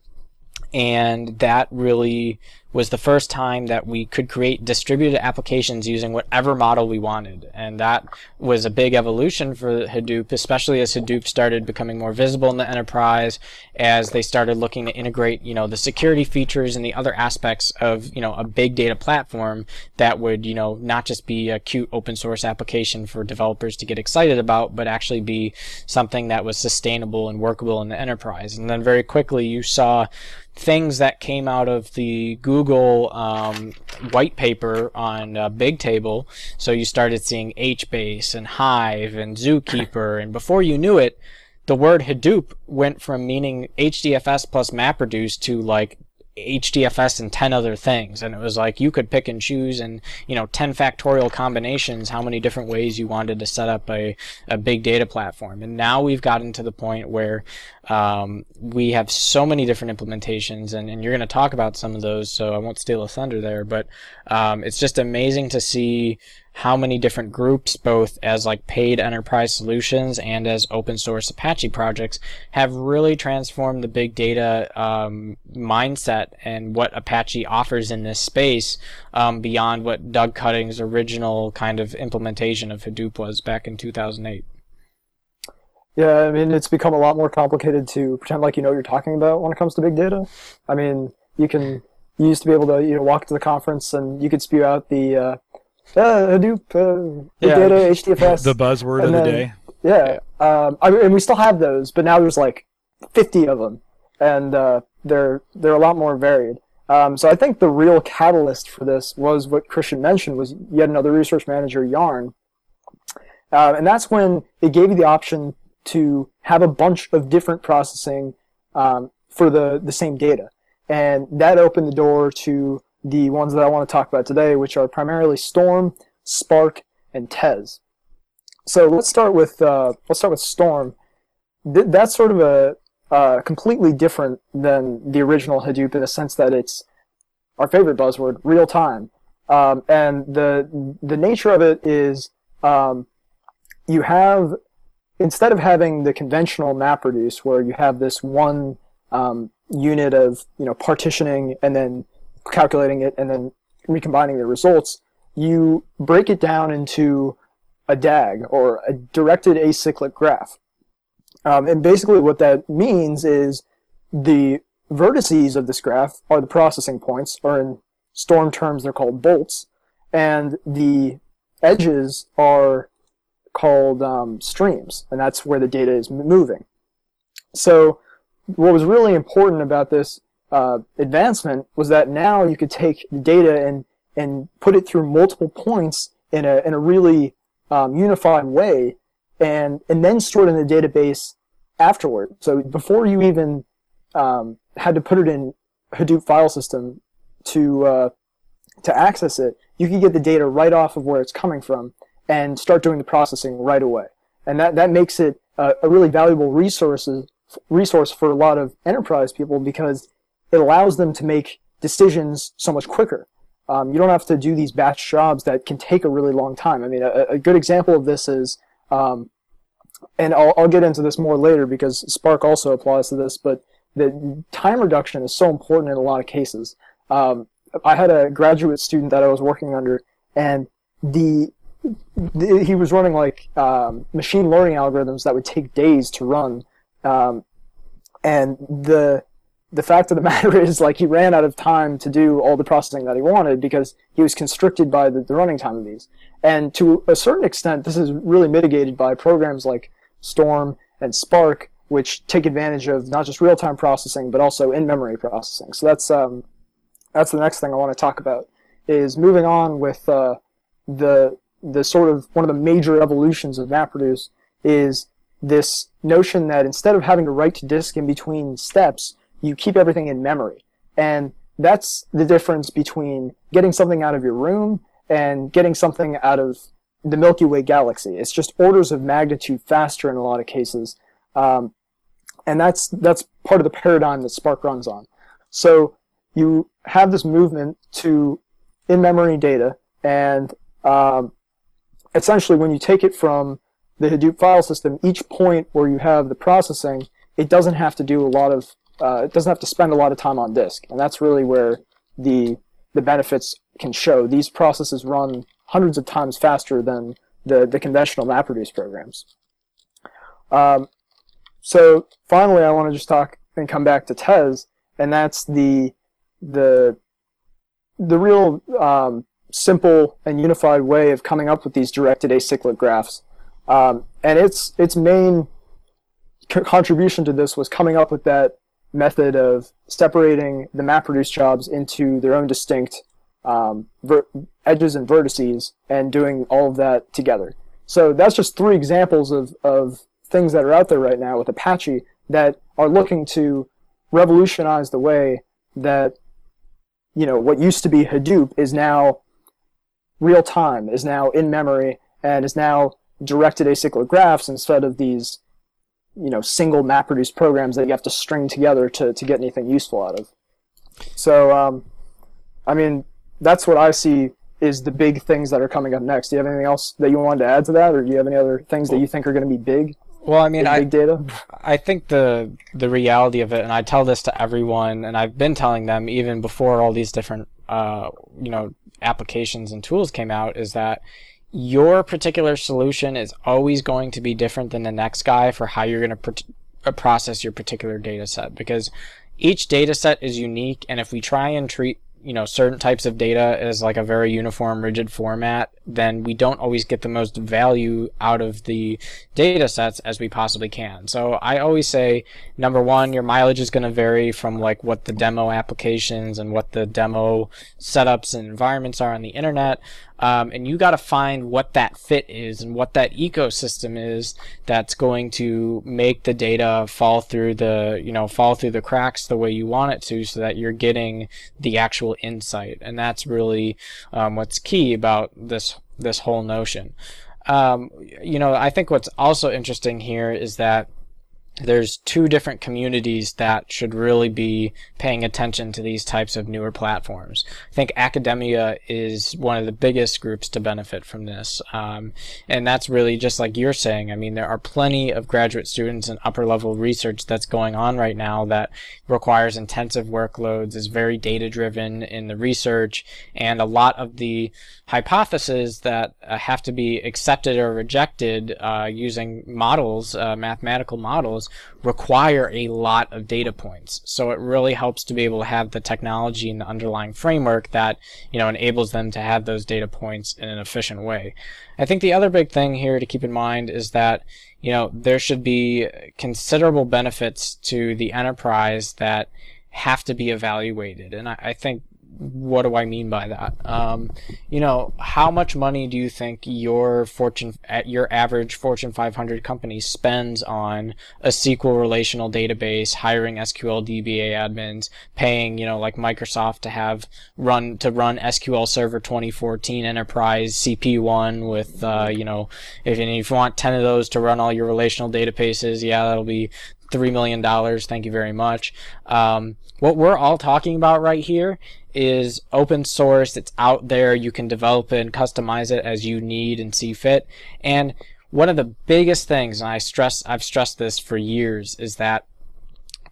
and that really was the first time that we could create distributed applications using whatever model we wanted. And that was a big evolution for Hadoop, especially as Hadoop started becoming more visible in the enterprise, as they started looking to integrate, you know, the security features and the other aspects of, you know, a big data platform that would, you know, not just be a cute open source application for developers to get excited about, but actually be something that was sustainable and workable in the enterprise. And then very quickly you saw things that came out of the Google um, white paper on uh, Bigtable. So you started seeing HBase and Hive and Zookeeper, and before you knew it, the word Hadoop went from meaning HDFS plus MapReduce to like HDFS and 10 other things. And it was like you could pick and choose and, you know, 10 factorial combinations, how many different ways you wanted to set up a, a big data platform. And now we've gotten to the point where um, we have so many different implementations, and, and you're going to talk about some of those, so I won't steal a thunder there. But um, it's just amazing to see how many different groups, both as like paid enterprise solutions and as open source Apache projects, have really transformed the big data um, mindset and what Apache offers in this space um, beyond what Doug Cutting's original kind of implementation of Hadoop was back in 2008. Yeah, I mean, it's become a lot more complicated to pretend like you know what you're talking about when it comes to big data. I mean, you can you used to be able to you know walk to the conference and you could spew out the uh, uh, Hadoop, uh, Yeah. data, HDFS. The buzzword of And the day. yeah, um, I mean, and we still have those, but now there's like 50 of them, and uh, they're they're a lot more varied. Um, so I think the real catalyst for this was what Christian mentioned was yet another research manager, Yarn, uh, and that's when it gave you the option to have a bunch of different processing um, for the the same data, and that opened the door to the ones that I want to talk about today, which are primarily Storm, Spark, and Tez. So let's start with uh, let's start with Storm. Th- that's sort of a uh, completely different than the original Hadoop in the sense that it's our favorite buzzword, real time. Um, and the the nature of it is um, you have instead of having the conventional MapReduce where you have this one um, unit of you know partitioning and then calculating it and then recombining the results, you break it down into a DAG or a directed acyclic graph. Um, and basically, what that means is the vertices of this graph are the processing points, or in storm terms, they're called bolts, and the edges are called um, streams, and that's where the data is moving. So, what was really important about this uh, advancement was that now you could take the data and and put it through multiple points in a in a really um, unified way, and and then store it in the database afterward. So before you even um, had to put it in Hadoop file system to uh, to access it, you could get the data right off of where it's coming from and start doing the processing right away. And that that makes it a, a really valuable resources resource for a lot of enterprise people because it allows them to make decisions so much quicker. Um, you don't have to do these batch jobs that can take a really long time. I mean, a, a good example of this is, um, and I'll, I'll get into this more later because Spark also applies to this, but the time reduction is so important in a lot of cases. Um, I had a graduate student that I was working under, and the, the he was running like um, machine learning algorithms that would take days to run, um, and the the fact of the [LAUGHS] matter is like he ran out of time to do all the processing that he wanted because he was constricted by the, the running time of these. And to a certain extent, this is really mitigated by programs like Storm and Spark, which take advantage of not just real-time processing but also in-memory processing. So that's um, that's the next thing I want to talk about is moving on with uh, the the sort of one of the major evolutions of MapReduce is this notion that instead of having to write to disk in between steps, you keep everything in memory. And that's the difference between getting something out of your room and getting something out of the Milky Way galaxy. It's just orders of magnitude faster in a lot of cases. Um, and that's, that's part of the paradigm that Spark runs on. So you have this movement to in-memory data and um, essentially when you take it from the Hadoop file system, each point where you have the processing, it doesn't have to do a lot of, uh, it doesn't have to spend a lot of time on disk. And that's really where the, the benefits can show. These processes run hundreds of times faster than the, the conventional MapReduce programs. Um, so finally, I want to just talk and come back to Tez, and that's the the the real um, simple and unified way of coming up with these directed acyclic graphs. Um, and its its main co- contribution to this was coming up with that method of separating the MapReduce jobs into their own distinct um, ver- edges and vertices and doing all of that together. So that's just three examples of, of things that are out there right now with Apache that are looking to revolutionize the way that you know what used to be Hadoop is now real time, is now in memory, and is now directed acyclic graphs instead of these you know single MapReduce programs that you have to string together to, to get anything useful out of. So um, I mean that's what I see is the big things that are coming up next. Do you have anything else that you wanted to add to that, or do you have any other things that you think are going to be big? Well, I mean, big, I, big data. I think the the reality of it, and I tell this to everyone, and I've been telling them even before all these different, uh, you know, applications and tools came out, is that your particular solution is always going to be different than the next guy for how you're going to pr- uh, process your particular data set because each data set is unique, and if we try and treat you know certain types of data as like a very uniform rigid format then we don't always get the most value out of the data sets as we possibly can. So i always say number one your mileage is going to vary from like what the demo applications and what the demo setups and environments are on the internet um, and you got to find what that fit is and what that ecosystem is that's going to make the data fall through the you know fall through the cracks the way you want it to so that you're getting the actual insight. And that's really um, what's key about this this whole notion. Um, you know i think what's also interesting here is that there's two different communities that should really be paying attention to these types of newer platforms. I think academia is one of the biggest groups to benefit from this. Um, and that's really just like you're saying. I mean, there are plenty of graduate students and upper level research that's going on right now that requires intensive workloads, is very data driven in the research, and a lot of the hypotheses that uh, have to be accepted or rejected uh, using models, uh, mathematical models, require a lot of data points. So it really helps to be able to have the technology and the underlying framework that you know enables them to have those data points in an efficient way. I think the other big thing here to keep in mind is that you know there should be considerable benefits to the enterprise that have to be evaluated, and I, I think what do I mean by that? Um, you know, how much money do you think your Fortune, at your average Fortune 500 company spends on a SQL relational database, hiring SQL DBA admins, paying, you know, like Microsoft to have run, to run SQL Server 2014 Enterprise CP1 with, uh, you know, if, if you want 10 of those to run all your relational databases, yeah, that'll be $3 million. Thank you very much. Um, what we're all talking about right here is open source. It's out there. You can develop it and customize it as you need and see fit. And one of the biggest things, and I stress, I've stressed this for years, is that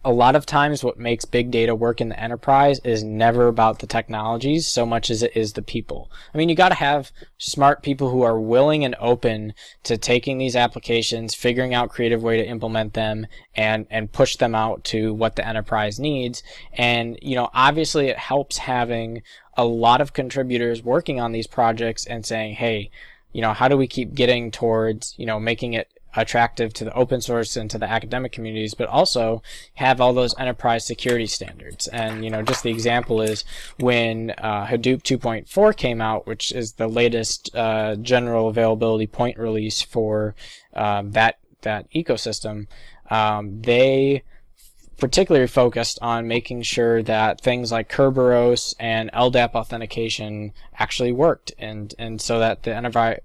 a lot of times what makes big data work in the enterprise is never about the technologies so much as it is the people. I mean, you got to have smart people who are willing and open to taking these applications, figuring out creative way to implement them and and push them out to what the enterprise needs. And you know, obviously it helps having a lot of contributors working on these projects and saying, "Hey, you know, how do we keep getting towards, you know, making it attractive to the open source and to the academic communities, but also have all those enterprise security standards. And, you know, just the example is when uh, Hadoop 2.4 came out, which is the latest uh, general availability point release for um, that, that ecosystem, um, they particularly focused on making sure that things like Kerberos and LDAP authentication actually worked, and and so that the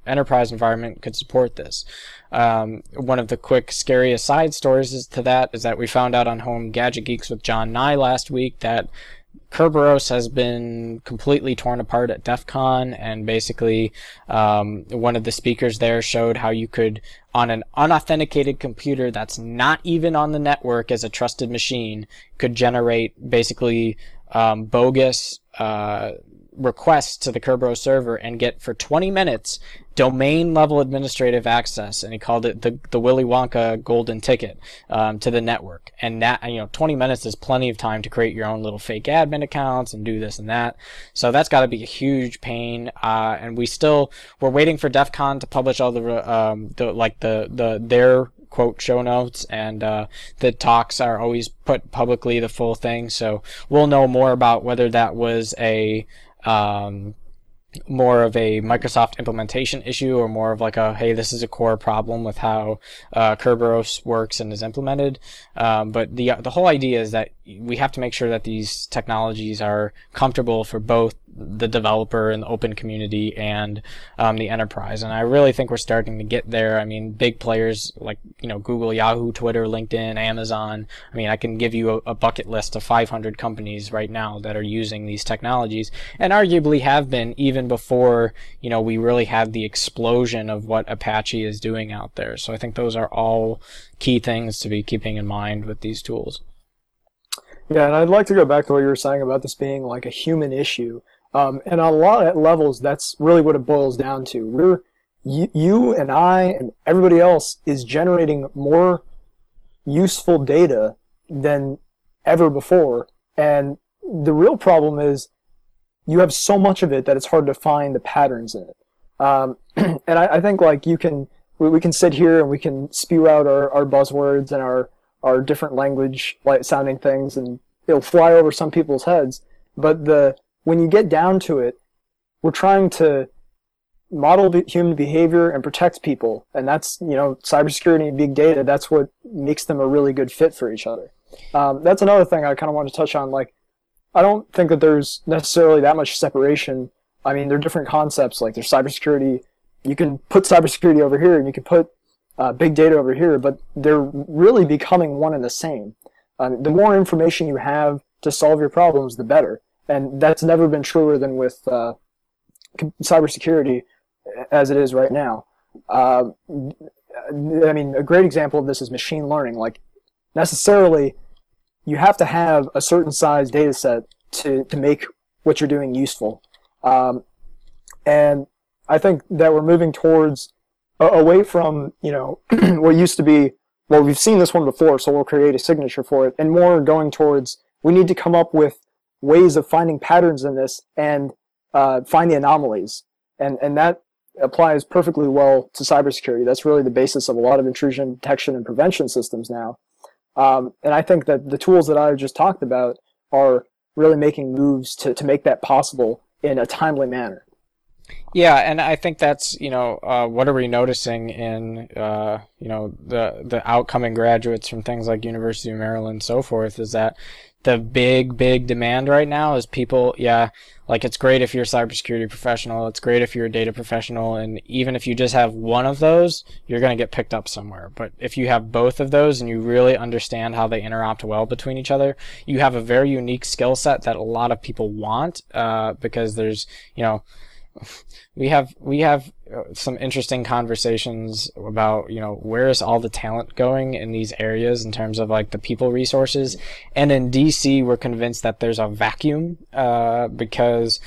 enterprise environment could support this. Um, one of the quick, scariest side stories to that is that we found out on Home Gadget Geeks with John Nye last week that Kerberos has been completely torn apart at DEF CON, and basically, um, one of the speakers there showed how you could, on an unauthenticated computer that's not even on the network as a trusted machine, could generate basically um, bogus uh, requests to the Kerberos server and get for 20 minutes domain level administrative access, and he called it the the Willy Wonka golden ticket um, to the network. And that you know, 20 minutes is plenty of time to create your own little fake admin accounts and do this and that. So that's got to be a huge pain. Uh, and we still we're waiting for DEF CON to publish all the um, the like the the their quote show notes and uh, the talks are always put publicly the full thing so we'll know more about whether that was a um, more of a Microsoft implementation issue or more of like a hey this is a core problem with how uh, Kerberos works and is implemented. Um, but the the whole idea is that we have to make sure that these technologies are comfortable for both the developer and the open community and um, the enterprise. And I really think we're starting to get there. I mean, big players like you know Google, Yahoo, Twitter, LinkedIn, Amazon. I mean, I can give you a, a bucket list of 500 companies right now that are using these technologies, and arguably have been even before you know we really had the explosion of what Apache is doing out there. So I think those are all key things to be keeping in mind with these tools. Yeah, and I'd like to go back to what you were saying about this being like a human issue. Um, and on a lot of levels, that's really what it boils down to. We're you, you and I and everybody else is generating more useful data than ever before. And the real problem is you have so much of it that it's hard to find the patterns in it. Um, [CLEARS THROAT] and I, I, think like you can, we, we, can sit here and we can spew out our, our buzzwords and our, our different language like sounding things and it'll fly over some people's heads. But the, when you get down to it, we're trying to model human behavior and protect people. And that's, you know, cybersecurity and big data, that's what makes them a really good fit for each other. Um, that's another thing I kind of want to touch on. Like, I don't think that there's necessarily that much separation. I mean, there are different concepts. Like, there's cybersecurity. You can put cybersecurity over here, and you can put uh, big data over here, but they're really becoming one and the same. Um, the more information you have to solve your problems, the better and that's never been truer than with uh, cybersecurity as it is right now. Uh, I mean, a great example of this is machine learning. Like, necessarily, you have to have a certain size data set to, to make what you're doing useful. Um, and I think that we're moving towards away from, you know, [CLEARS THROAT] what used to be, well, we've seen this one before, so we'll create a signature for it, and more going towards we need to come up with ways of finding patterns in this and uh, find the anomalies. And, and that applies perfectly well to cybersecurity. That's really the basis of a lot of intrusion detection and prevention systems now. Um, and I think that the tools that I just talked about are really making moves to, to make that possible in a timely manner. Yeah, and I think that's you know uh, what are we noticing in uh, you know the the outcoming graduates from things like University of Maryland and so forth is that the big, big demand right now is people, yeah, like it's great if you're a cybersecurity professional, it's great if you're a data professional, and even if you just have one of those, you're going to get picked up somewhere. But if you have both of those and you really understand how they interact well between each other, you have a very unique skill set that a lot of people want, uh, because there's, you know, [SIGHS] we have we have some interesting conversations about you know where is all the talent going in these areas in terms of like the people resources. And in dc we're convinced that there's a vacuum uh, because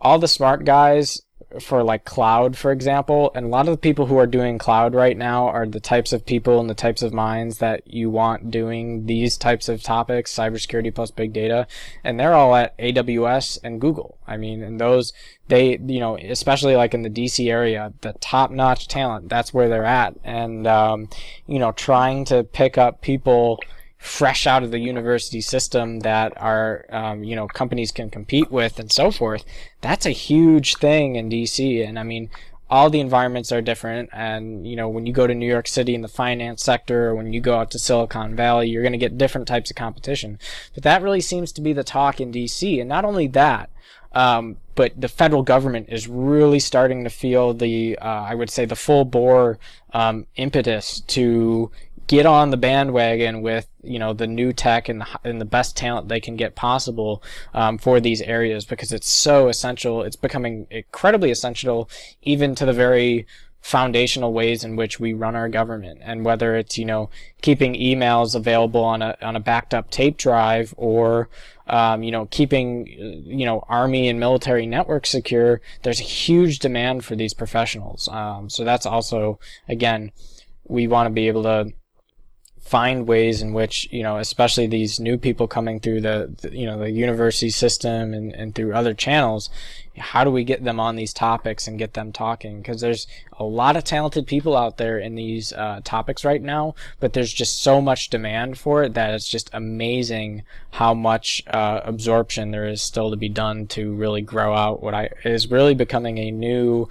all the smart guys for like cloud, for example, and a lot of the people who are doing cloud right now are the types of people and the types of minds that you want doing these types of topics, cybersecurity plus big data, and they're all at AWS and Google. I mean, and those, they, you know, especially like in the DC area, the top notch talent, that's where they're at. And, um, you know, trying to pick up people, fresh out of the university system that our um, you know companies can compete with and so forth that's a huge thing in dc and i mean all the environments are different. And you know when you go to new york city in the finance sector or when you go out to silicon valley you're going to get different types of competition. But that really seems to be the talk in dc and not only that um, but the federal government is really starting to feel the, uh, I would say, the full bore um, impetus to get on the bandwagon with you know the new tech and the, and the best talent they can get possible um, for these areas because it's so essential. It's becoming incredibly essential, even to the very foundational ways in which we run our government and whether it's you know keeping emails available on a on a backed up tape drive or um, you know keeping you know army and military networks secure there's a huge demand for these professionals um, so that's also again we want to be able to find ways in which you know especially these new people coming through the, the, you know the university system and, and through other channels how do we get them on these topics and get them talking? Because there's a lot of talented people out there in these uh, topics right now but there's just so much demand for it that it's just amazing how much uh, absorption there is still to be done to really grow out what I is really becoming a new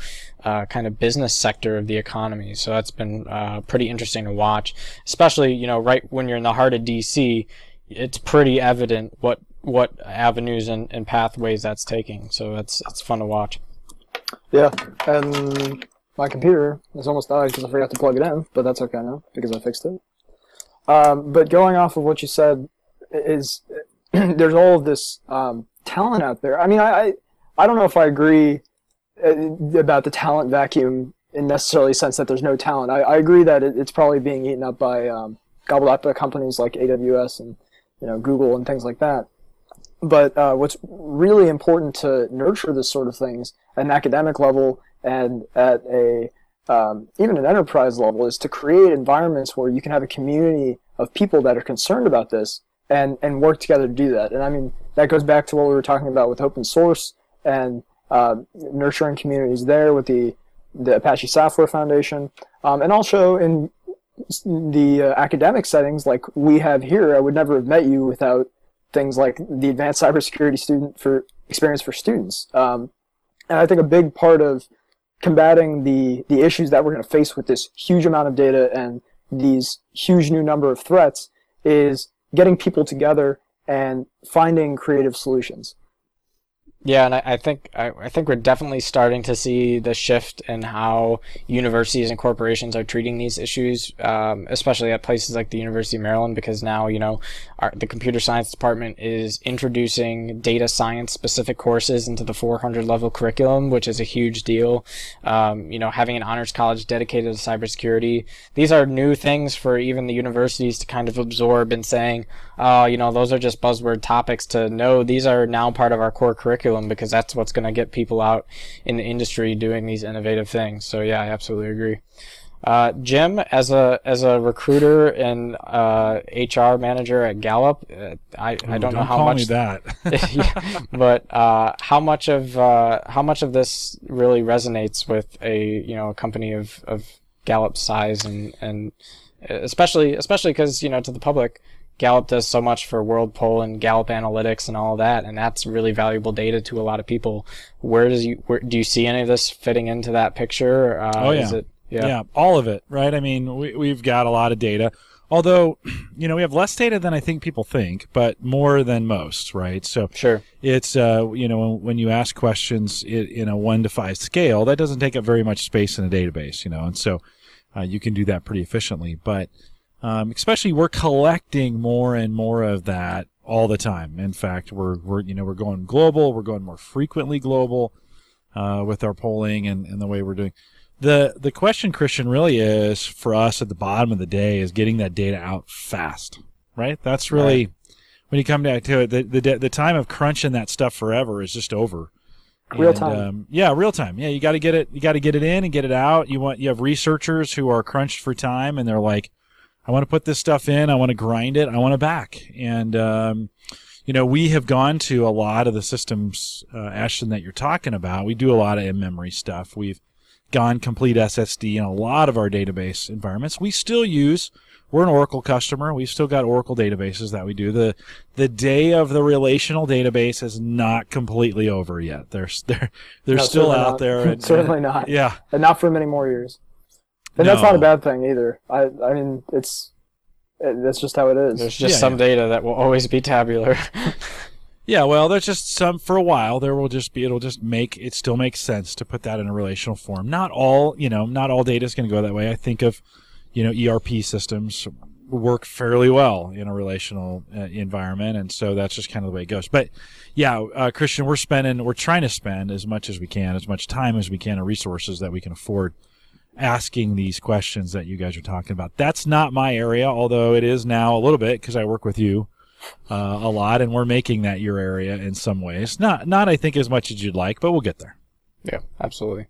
uh, kind of business sector of the economy. So that's been uh, pretty interesting to watch, especially you know right when you're in the heart of DC. It's pretty evident what what avenues and, and pathways that's taking. So it's it's fun to watch. Yeah, and my computer is almost died because I forgot to plug it in, but that's okay now because I fixed it. Um, but going off of what you said, is [CLEARS THROAT] there's all of this um, talent out there. I mean, I, I I don't know if I agree about the talent vacuum in necessarily sense that there's no talent. I, I agree that it, it's probably being eaten up by um, gobbled up by companies like AWS and you know Google and things like that. But uh, what's really important to nurture this sort of things at an academic level and at a um, even an enterprise level is to create environments where you can have a community of people that are concerned about this and and work together to do that. And I mean that goes back to what we were talking about with open source and uh, nurturing communities there with the the Apache Software Foundation, um, and also in the uh, academic settings like we have here. I would never have met you without things like the Advanced Cybersecurity Student for Experience for Students. Um, and I think a big part of combating the the issues that we're going to face with this huge amount of data and these huge new number of threats is getting people together and finding creative solutions. Yeah, and I, I think I, I, think we're definitely starting to see the shift in how universities and corporations are treating these issues, um, especially at places like the University of Maryland, because now you know our, the computer science department is introducing data science specific courses into the 400 level curriculum, which is a huge deal. Um, you know, having an honors college dedicated to cybersecurity, these are new things for even the universities to kind of absorb and saying, oh, you know, those are just buzzword topics. To know these are now part of our core curriculum curriculum because that's what's going to get people out in the industry doing these innovative things. So yeah, I absolutely agree. Uh, Jim, as a as a recruiter and uh, HR manager at Gallup, uh, I, Ooh, I don't, don't know how much that, [LAUGHS] [LAUGHS] yeah, but uh, how much of uh, how much of this really resonates with a you know a company of of Gallup size and and especially especially because you know to the public Gallup does so much for World Poll and Gallup Analytics and all that, and that's really valuable data to a lot of people. Where does you where, do you see any of this fitting into that picture? Uh, oh yeah. It, yeah, yeah, all of it, right? I mean, we we've got a lot of data, although [CLEARS THROAT] you know we have less data than I think people think, but more than most, right? So sure, it's uh, you know when you ask questions in a one to five scale, that doesn't take up very much space in a database, you know, and so uh, you can do that pretty efficiently, but um, especially we're collecting more and more of that all the time. In fact, we're we're you know we're going global. We're going more frequently global uh, with our polling and, and the way we're doing. The the question, Christian, really is for us at the bottom of the day is getting that data out fast, right? That's really right. when you come back to it. The, the the time of crunching that stuff forever is just over. Real and, time. Um, yeah, real time. Yeah, you got to get it. You got to get it in and get it out. You want you have researchers who are crunched for time, and they're like, I want to put this stuff in. I want to grind it. I want to back. And, um, you know, we have gone to a lot of the systems, uh, Ashton, that you're talking about. We do a lot of in-memory stuff. We've gone complete SSD in a lot of our database environments. We still use we're an Oracle customer. We've still got Oracle databases that we do. the The day of the relational database is not completely over yet. They're they're they're No, still out not. there. [LAUGHS] and- certainly not. Yeah, And not for many more years. And that's not a bad thing either. I I mean, it's it, that's just how it is. There's just Yeah, some data that will always be tabular. [LAUGHS] yeah. Well, there's just some for a while. There will just be. It'll just make it still makes sense to put that in a relational form. Not all, you know, not all data is going to go that way. I think of, you know, ERP systems work fairly well in a relational uh, environment, and so that's just kind of the way it goes. But yeah, uh, Christian, we're spending, we're trying to spend as much as we can, as much time as we can, and resources that we can afford, asking these questions that you guys are talking about. That's not my area, although it is now a little bit because I work with you uh, a lot, and we're making that your area in some ways. Not, not I think as much as you'd like, but we'll get there. Yeah, absolutely.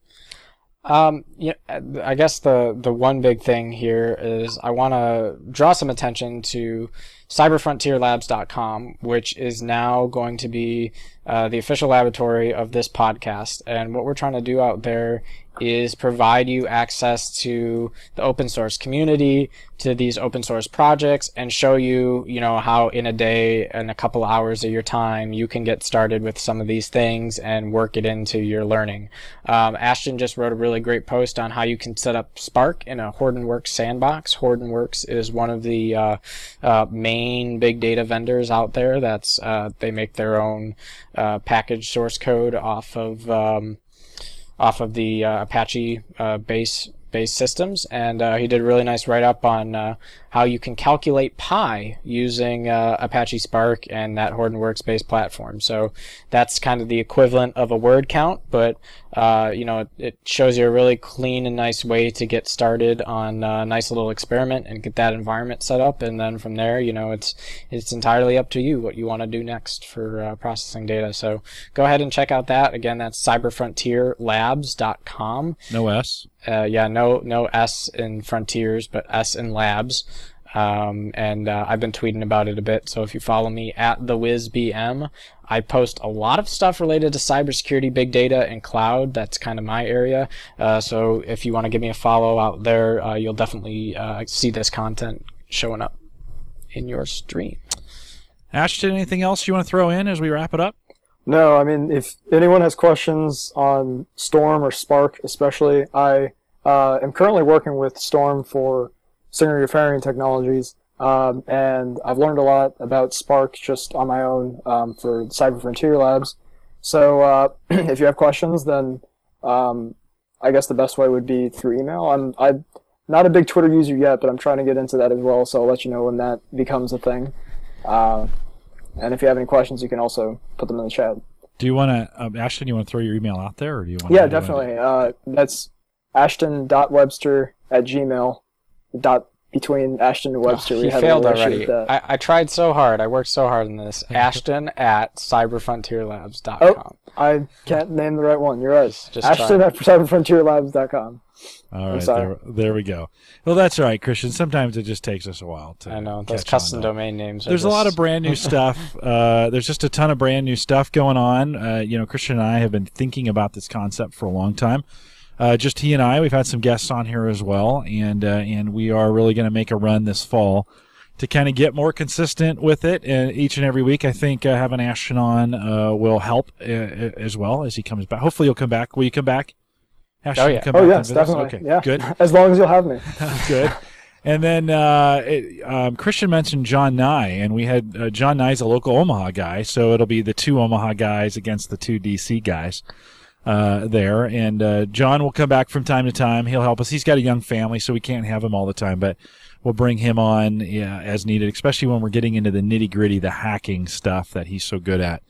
Um, yeah, I guess the the one big thing here is I want to draw some attention to cyberfrontierlabs.com, which is now going to be uh, the official laboratory of this podcast. And what we're trying to do out there is provide you access to the open source community, to these open source projects, and show you, you know, how in a day and a couple hours of your time you can get started with some of these things and work it into your learning. Um, Ashton just wrote a really great post on how you can set up Spark in a Hortonworks sandbox. Hortonworks is one of the uh, uh, main big data vendors out there. That's uh, they make their own uh, package source code off of um, off of the uh, Apache uh, base base systems, and uh, he did a really nice write up on how you can calculate pi using uh, Apache Spark and that Hortonworks based platform. So that's kind of the equivalent of a word count, but uh, you know it, it shows you a really clean and nice way to get started on a nice little experiment and get that environment set up, and then from there, you know it's it's entirely up to you what you want to do next for uh, processing data. So go ahead and check out that. Again, that's cyberfrontierlabs.com. No S. Uh, yeah, no no S in frontiers, but S in labs. Um, and uh, I've been tweeting about it a bit. So if you follow me at the WizBM, I post a lot of stuff related to cybersecurity, big data, and cloud. That's kind of my area. Uh, so if you want to give me a follow out there, uh, you'll definitely uh, see this content showing up in your stream. Ashton, anything else you want to throw in as we wrap it up? No, I mean, if anyone has questions on Storm or Spark, especially, I uh, am currently working with Storm for Stinger Ghaffarian Technologies, um, and I've learned a lot about Spark just on my own um, for Cyber Frontier Labs. So uh, [CLEARS THROAT] if you have questions, then um, I guess the best way would be through email. I'm I'm not a big Twitter user yet, but I'm trying to get into that as well. So I'll let you know when that becomes a thing. Uh, and if you have any questions, you can also put them in the chat. Do you want to, um, Ashton? You want to throw your email out there, or do you want? Yeah, definitely. Uh, that's ashton.webster at gmail. Dot between Ashton and Webster. he we have failed a already. with that. I, I tried so hard. I worked so hard on this. Ashton at cyberfrontierlabs.com. I can't name the right one. You're right. Just Ashton try. at cyberfrontierlabs.com. All right, sorry. there, there we go. Well, that's all right, Christian. Sometimes it just takes us a while to. I know those catch custom to- domain names. Are There's a lot of brand new [LAUGHS] stuff. Uh, there's just a ton of brand new stuff going on. Uh, you know, Christian and I have been thinking about this concept for a long time. Uh, just he and I. We've had some guests on here as well, and uh, and we are really going to make a run this fall to kind of get more consistent with it. And each and every week, I think uh, having Ashton on uh, will help uh, as well as he comes back. Hopefully, you'll come back. Will you come back? Ashton, Oh, yeah. come Oh back yes, and visit us? definitely. Okay, yeah. good. As long as you'll have me. [LAUGHS] [LAUGHS] Good. And then uh, it, um, Christian mentioned John Nye, and we had uh, John Nye's a local Omaha guy, so it'll be the two Omaha guys against the two DC guys uh, there. And uh, John will come back from time to time. He'll help us. He's got a young family, so we can't have him all the time, but we'll bring him on yeah, as needed, especially when we're getting into the nitty gritty, the hacking stuff that he's so good at.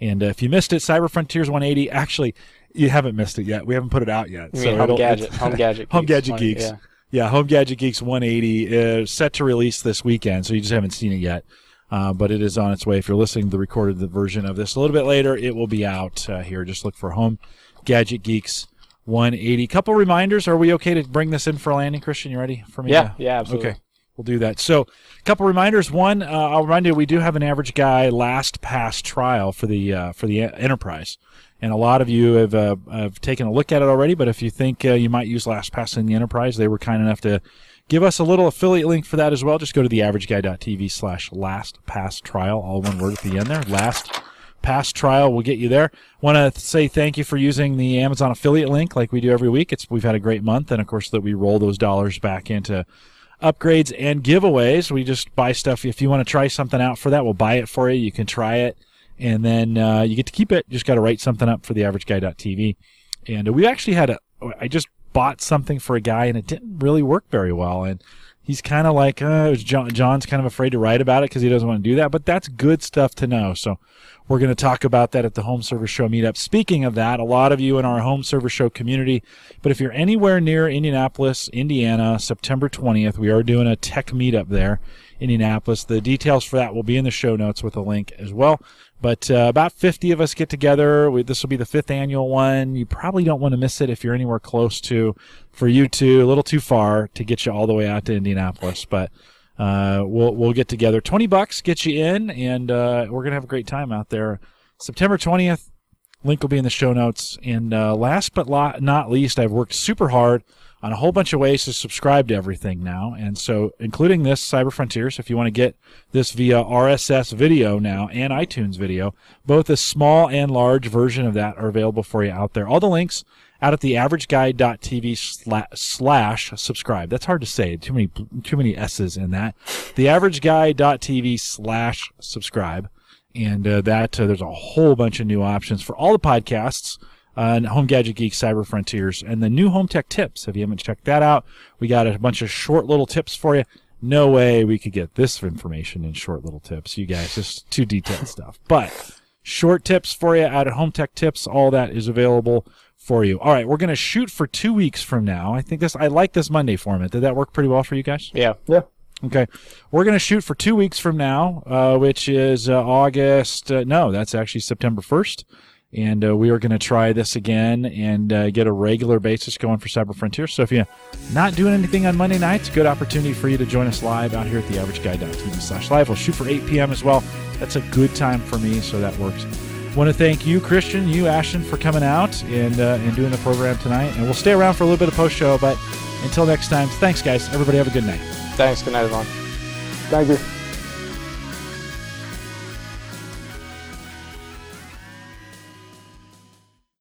And uh, if you missed it, Cyber Frontiers 180, actually, you haven't missed it yet. We haven't put it out yet. So home it'll- gadget, home gadget, [LAUGHS] Home Gadget Geeks. Yeah. Yeah, Home Gadget Geeks 180 is set to release this weekend, so you just haven't seen it yet. Uh, but it is on its way. If you're listening to the recorded version of this a little bit later, it will be out uh, here. Just look for Home Gadget Geeks 180. Couple reminders. Are we okay to bring this in for a landing, Christian? You ready for me? Yeah, to- yeah, absolutely. Okay, we'll do that. So, a couple reminders. One, uh, I'll remind you, we do have an average guy last pass trial for the uh, for the enterprise, and a lot of you have uh, have taken a look at it already. But if you think uh, you might use LastPass in the enterprise, they were kind enough to give us a little affiliate link for that as well. Just go to theaverageguy.tv slash last pass trial, all one word at the end there. Last pass trial will get you there. Want to say thank you for using the Amazon affiliate link like we do every week. It's we've had a great month, and of course that we roll those dollars back into upgrades and giveaways. We just buy stuff. If you want to try something out for that, we'll buy it for you. You can try it, and then uh, you get to keep it. You just got to write something up for the AverageGuy.tv. And uh, we actually had a. I just bought something for a guy, and it didn't really work very well. And he's kind of like, uh, John, John's kind of afraid to write about it because he doesn't want to do that. But that's good stuff to know. So we're going to talk about that at the Home Server Show meetup. Speaking of that, a lot of you in our Home Server Show community, but if you're anywhere near Indianapolis, Indiana, September 20th, we are doing a tech meetup there, Indianapolis. The details for that will be in the show notes with a link as well. But uh, about 50 of us get together. We, this will be the fifth annual one. You probably don't want to miss it if you're anywhere close to, for you to, a little too far to get you all the way out to Indianapolis. But uh, we'll we'll get together. Twenty bucks gets you in, and uh, we're gonna have a great time out there. September twentieth. Link will be in the show notes. And uh, last but not least, I've worked super hard on a whole bunch of ways to subscribe to everything now, and so including this Cyber Frontiers. If you want to get this via RSS video now and iTunes video, both a small and large version of that are available for you out there. All the links out at the averageguy.tv slash, slash subscribe. That's hard to say. Too many, too many S's in that. The averageguy.tv slash subscribe. And uh, that uh, there's a whole bunch of new options for all the podcasts uh, and Home Gadget Geek, Cyber Frontiers, and the new home tech tips. If you haven't checked that out, we got a bunch of short little tips for you. No way we could get this information in short little tips. You guys, just too detailed stuff. But short tips for you out at Home Tech Tips. All that is available for you. All right, we're going to shoot for two weeks from now. I think this, I like this Monday format. Did that work pretty well for you guys? Yeah. Yeah. Okay. We're going to shoot for two weeks from now, uh, which is uh, August. Uh, no, that's actually September 1st. And uh, we are going to try this again and uh, get a regular basis going for Cyber Frontier. So if you're not doing anything on Monday nights, good opportunity for you to join us live out here at theaverageguy.tv slash live. We'll shoot for 8 p.m. as well. That's a good time for me, so that works. Want to thank you, Christian, you, Ashton, for coming out and uh, and doing the program tonight. And we'll stay around for a little bit of post show. But until next time, thanks, guys. Everybody have a good night. Thanks. Good night, everyone. Thank you.